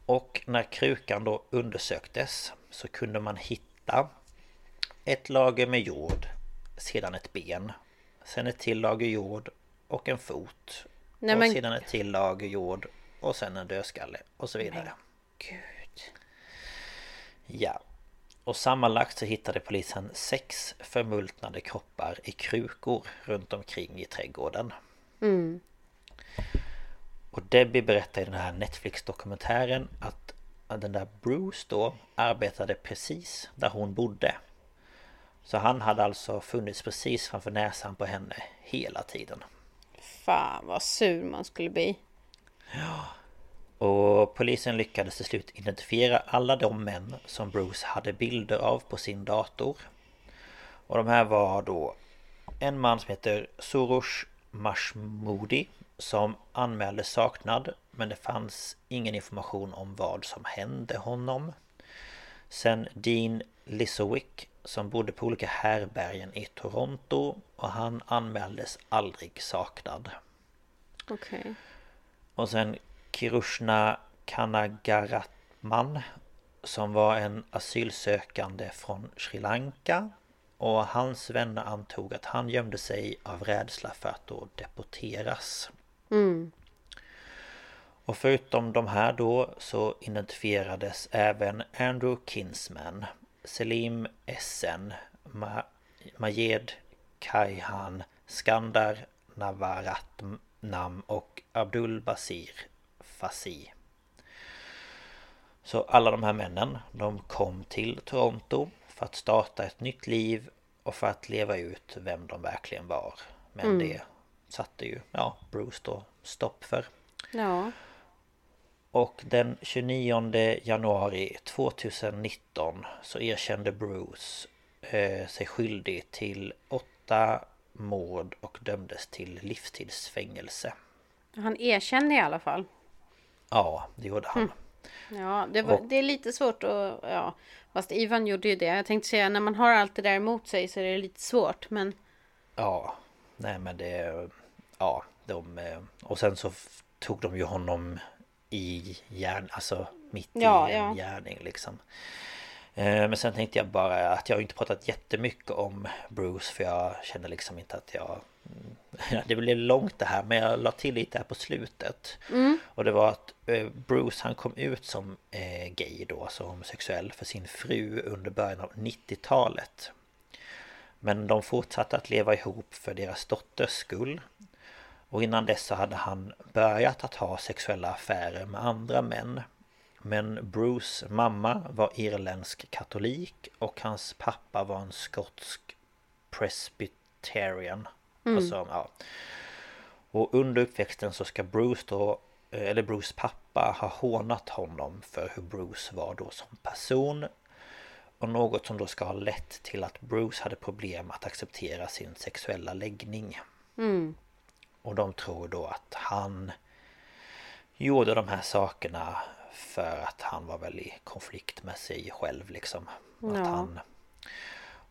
Och när krukan då undersöktes så kunde man hitta ett lager med jord, sedan ett ben, sen ett till lager jord och en fot. Nej, och men- sedan ett till lager jord och sen en dödskalle och så vidare. Gud. Ja. Och sammanlagt så hittade polisen sex förmultnade kroppar i krukor runt omkring i trädgården. Mm. Och Debbie berättar i den här Netflix-dokumentären att den där Bruce då arbetade precis där hon bodde. Så han hade alltså funnits precis framför näsan på henne hela tiden. Fan vad sur man skulle bli. Och polisen lyckades till slut identifiera alla de män som Bruce hade bilder av på sin dator. Och de här var då en man som heter Soros Mashmoudi som anmälde saknad men det fanns ingen information om vad som hände honom. Sen Dean Lissowick som bodde på olika härbergen i Toronto och han anmäldes aldrig saknad. Okej. Och sen Kirushna Kanagaratman Som var en asylsökande från Sri Lanka Och hans vänner antog att han gömde sig av rädsla för att då deporteras Mm. Och förutom de här då så identifierades även Andrew Kinsman Selim Essen Ma Majed Kaihan Skandar Navaratnam och Abdul Basir Fasi Så alla de här männen de kom till Toronto för att starta ett nytt liv och för att leva ut vem de verkligen var Men det satte ju, ja, Bruce då stopp för Ja. och den 29 januari 2019 så erkände Bruce eh, sig skyldig till åtta mord och dömdes till livstidsfängelse. Han erkände i alla fall. Ja, det gjorde han. Ja, det, var, Och- det är lite svårt att... Ja, fast Ivan gjorde ju det. Jag tänkte säga, när man har allt det där emot sig så är det lite svårt. Men Ja, nej men det... Ja, de... eh, Och sen så tog de ju honom i järn... Alltså mitt Ja, i en ja. gärning liksom. Eh, Men sen tänkte jag bara att jag har inte pratat jättemycket om Bruce för jag känner liksom inte att jag... Mm, Det blev långt det här men jag la till lite här på slutet. Och det var att eh, Bruce han kom ut som eh, gay då, alltså homosexuell för sin fru under början av 90-talet. Men de fortsatte att leva ihop för deras dotters skull. Och innan dess så hade han börjat att ha sexuella affärer med andra män. Men Bruce mamma var irländsk katolik och hans pappa var en skotsk presbyterian. Alltså, ja. Och under uppväxten så ska Bruce då, eh, eller Bruce pappa, ha hånat honom för hur Bruce var då som person. Och något som då ska ha lett till att Bruce hade problem att acceptera sin sexuella läggning. Och de tror då att han gjorde de här sakerna för att han var väl i konflikt med sig själv liksom. Och, att Ja. han,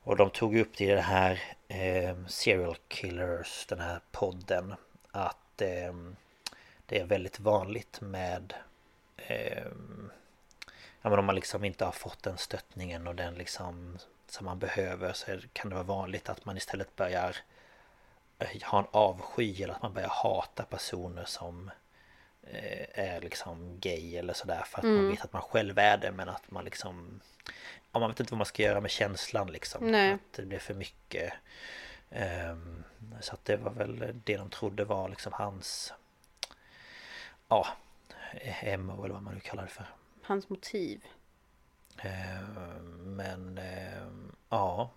och de tog upp det i det här eh, Serial Killers, den här podden. Att eh, det är väldigt vanligt med eh, Ja men om man liksom inte har fått den stöttningen och den liksom som man behöver så kan det vara vanligt att man istället börjar eh, ha en avsky eller att man börjar hata personer som eh, är liksom gay eller sådär för att man vet att man själv är det men att man liksom Ja man vet inte vad man ska göra med känslan liksom Nej. Att det blir för mycket Ehm, så att det var väl det de trodde var liksom hans Ja MO eller vad man nu kallar det för. Hans motiv. Ehm, men ehm, ja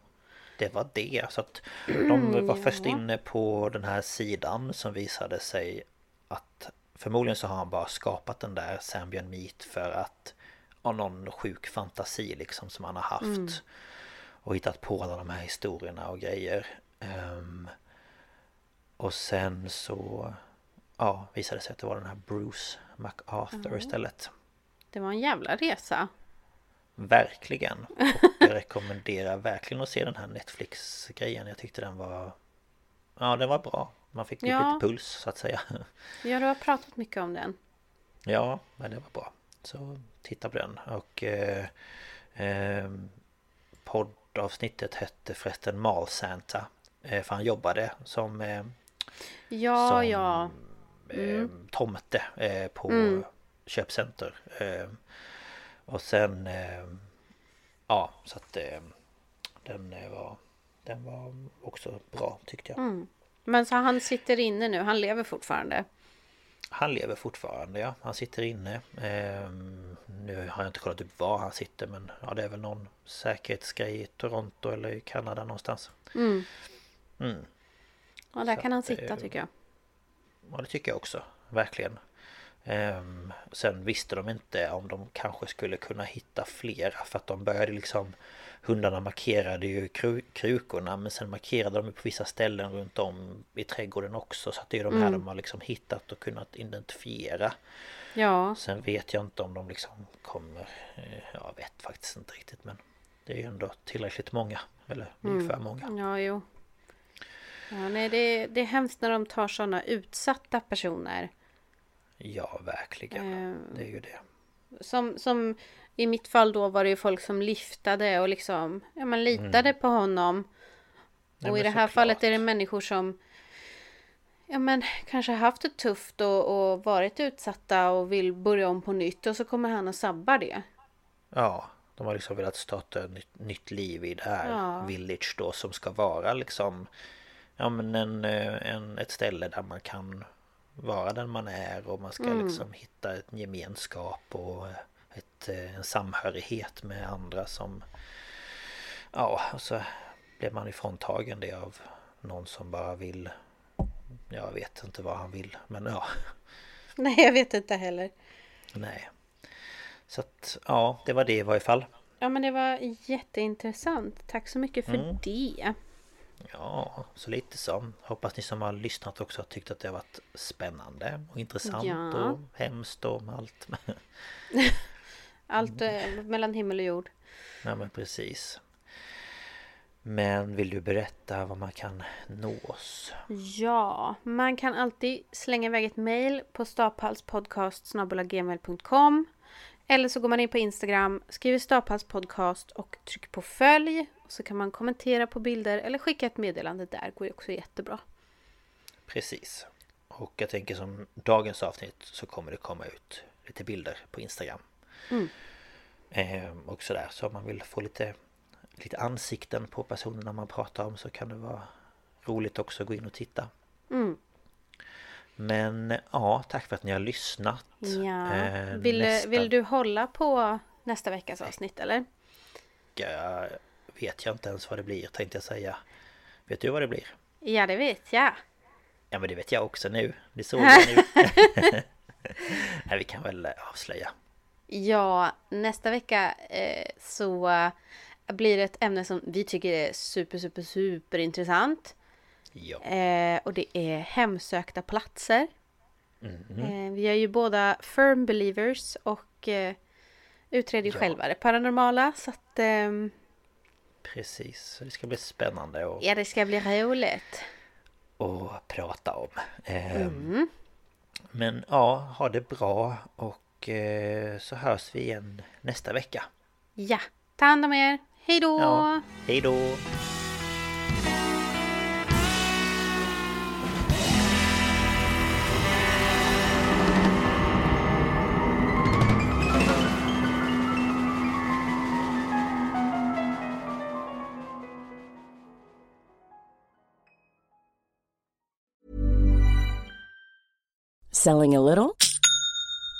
Det var det så att de var först inne på den här sidan som visade sig att Förmodligen så har han bara skapat den där Sambien Meat för att Av någon sjuk fantasi liksom som han har haft Och hittat på alla de här historierna och grejer Ehm, Och sen så Ja visade det sig att det var den här Bruce MacArthur istället Det var en jävla resa. Verkligen! Och jag rekommenderar verkligen att se den här Netflix-grejen Jag tyckte den var Ja den var bra Man fick Ja. lite puls så att säga Ja, du har pratat mycket om den. Ja, men det var bra Så titta på den och eh, eh, Poddavsnittet hette förresten Mal Santa eh, För han jobbade som eh, Ja, som, ja. eh, tomte eh, på Mm. köpcenter eh, Och sen Ja så att Den var Den var också bra tyckte jag Mm. Men så han sitter inne nu, han lever fortfarande. Han lever fortfarande ja, han sitter inne Ehm, Nu har jag inte kollat upp var han sitter men ja, det är väl någon säkerhetsgrej i Toronto eller i Kanada någonstans Mm. Mm. Ja, där Så kan han att, sitta eh, tycker jag. Ja det tycker jag också, verkligen Ehm, Sen visste de inte om de kanske skulle kunna hitta flera för att de började liksom Hundarna markerade ju kru- krukorna men sen markerade de på vissa ställen runt om i trädgården också så att det är de här Mm. de har liksom hittat och kunnat identifiera Ja, Sen vet jag inte om de liksom kommer eh, Jag vet faktiskt inte riktigt men Det är ju ändå tillräckligt många Eller Mm. ungefär många ja, jo. Ja, nej, det, det är hemskt när de tar sådana utsatta personer. Ja verkligen Eh, Det är ju det Som, som i mitt fall då var det ju folk som liftade och liksom ja, man litade på honom. Mm. Nej, och i det här såklart. fallet är det människor som ja, men, kanske haft det tufft och, och varit utsatta och vill börja om på nytt och så kommer han och sabbar det. Ja De har liksom velat starta ett nytt, nytt liv i det här Ja. village då som ska vara liksom Ja men en, eh, en, ett ställe där man kan vara den man är och man ska Mm. liksom hitta en gemenskap och ett, eh, en samhörighet med andra som Ja och så blev man ifråntagen det av någon som bara vill Jag vet inte vad han vill men ja Nej, jag vet inte heller. Nej Så att ja det var det i varje fall Ja, men det var jätteintressant. Tack så mycket för Mm. det. Ja, så lite så. Hoppas ni som har lyssnat också har tyckt att det har varit spännande och intressant Ja. och hemskt och allt. Allt Mm. eh, mellan himmel och jord. Nej men precis. Men vill du berätta var man kan nå oss? Ja, man kan alltid slänga iväg ett mail på staphalspodcast.gmail.com Eller så går man in på Instagram, skriver staphalspodcast och trycker på följ. Så kan man kommentera på bilder eller skicka ett meddelande där. går ju också jättebra. Precis. Och jag tänker som dagens avsnitt så kommer det komma ut lite bilder på Instagram. Mm. Ehm, och sådär. Så om man vill få lite, lite ansikten på personerna man pratar om så kan det vara roligt också att gå in och titta. Mm. Men ja, tack för att ni har lyssnat. Ja. Eh, Vill, nästa vill du hålla på nästa veckas avsnitt eller? vecka vet jag inte ens vad det blir tänkte jag säga. Vet du vad det blir? Ja, det vet jag. Ja men det vet jag också nu. Det såg jag nu. Nej vi kan väl avslöja. Ja, nästa vecka eh, så blir det ett ämne som vi tycker är super, super, super intressant. Ja. Eh, och det är hemsökta platser. Mhm. Eh, vi är ju båda firm believers och eh, utreder ju Ja. själva det paranormala. Så att ehm, Precis. Det ska bli spännande att, ja, det ska bli roligt. att prata om. Ehm, Mm. Men ja, ha det bra och och eh, så hörs vi igen nästa vecka. Ja, ta hand om er. Hej då! Ja, hej då! Selling a little?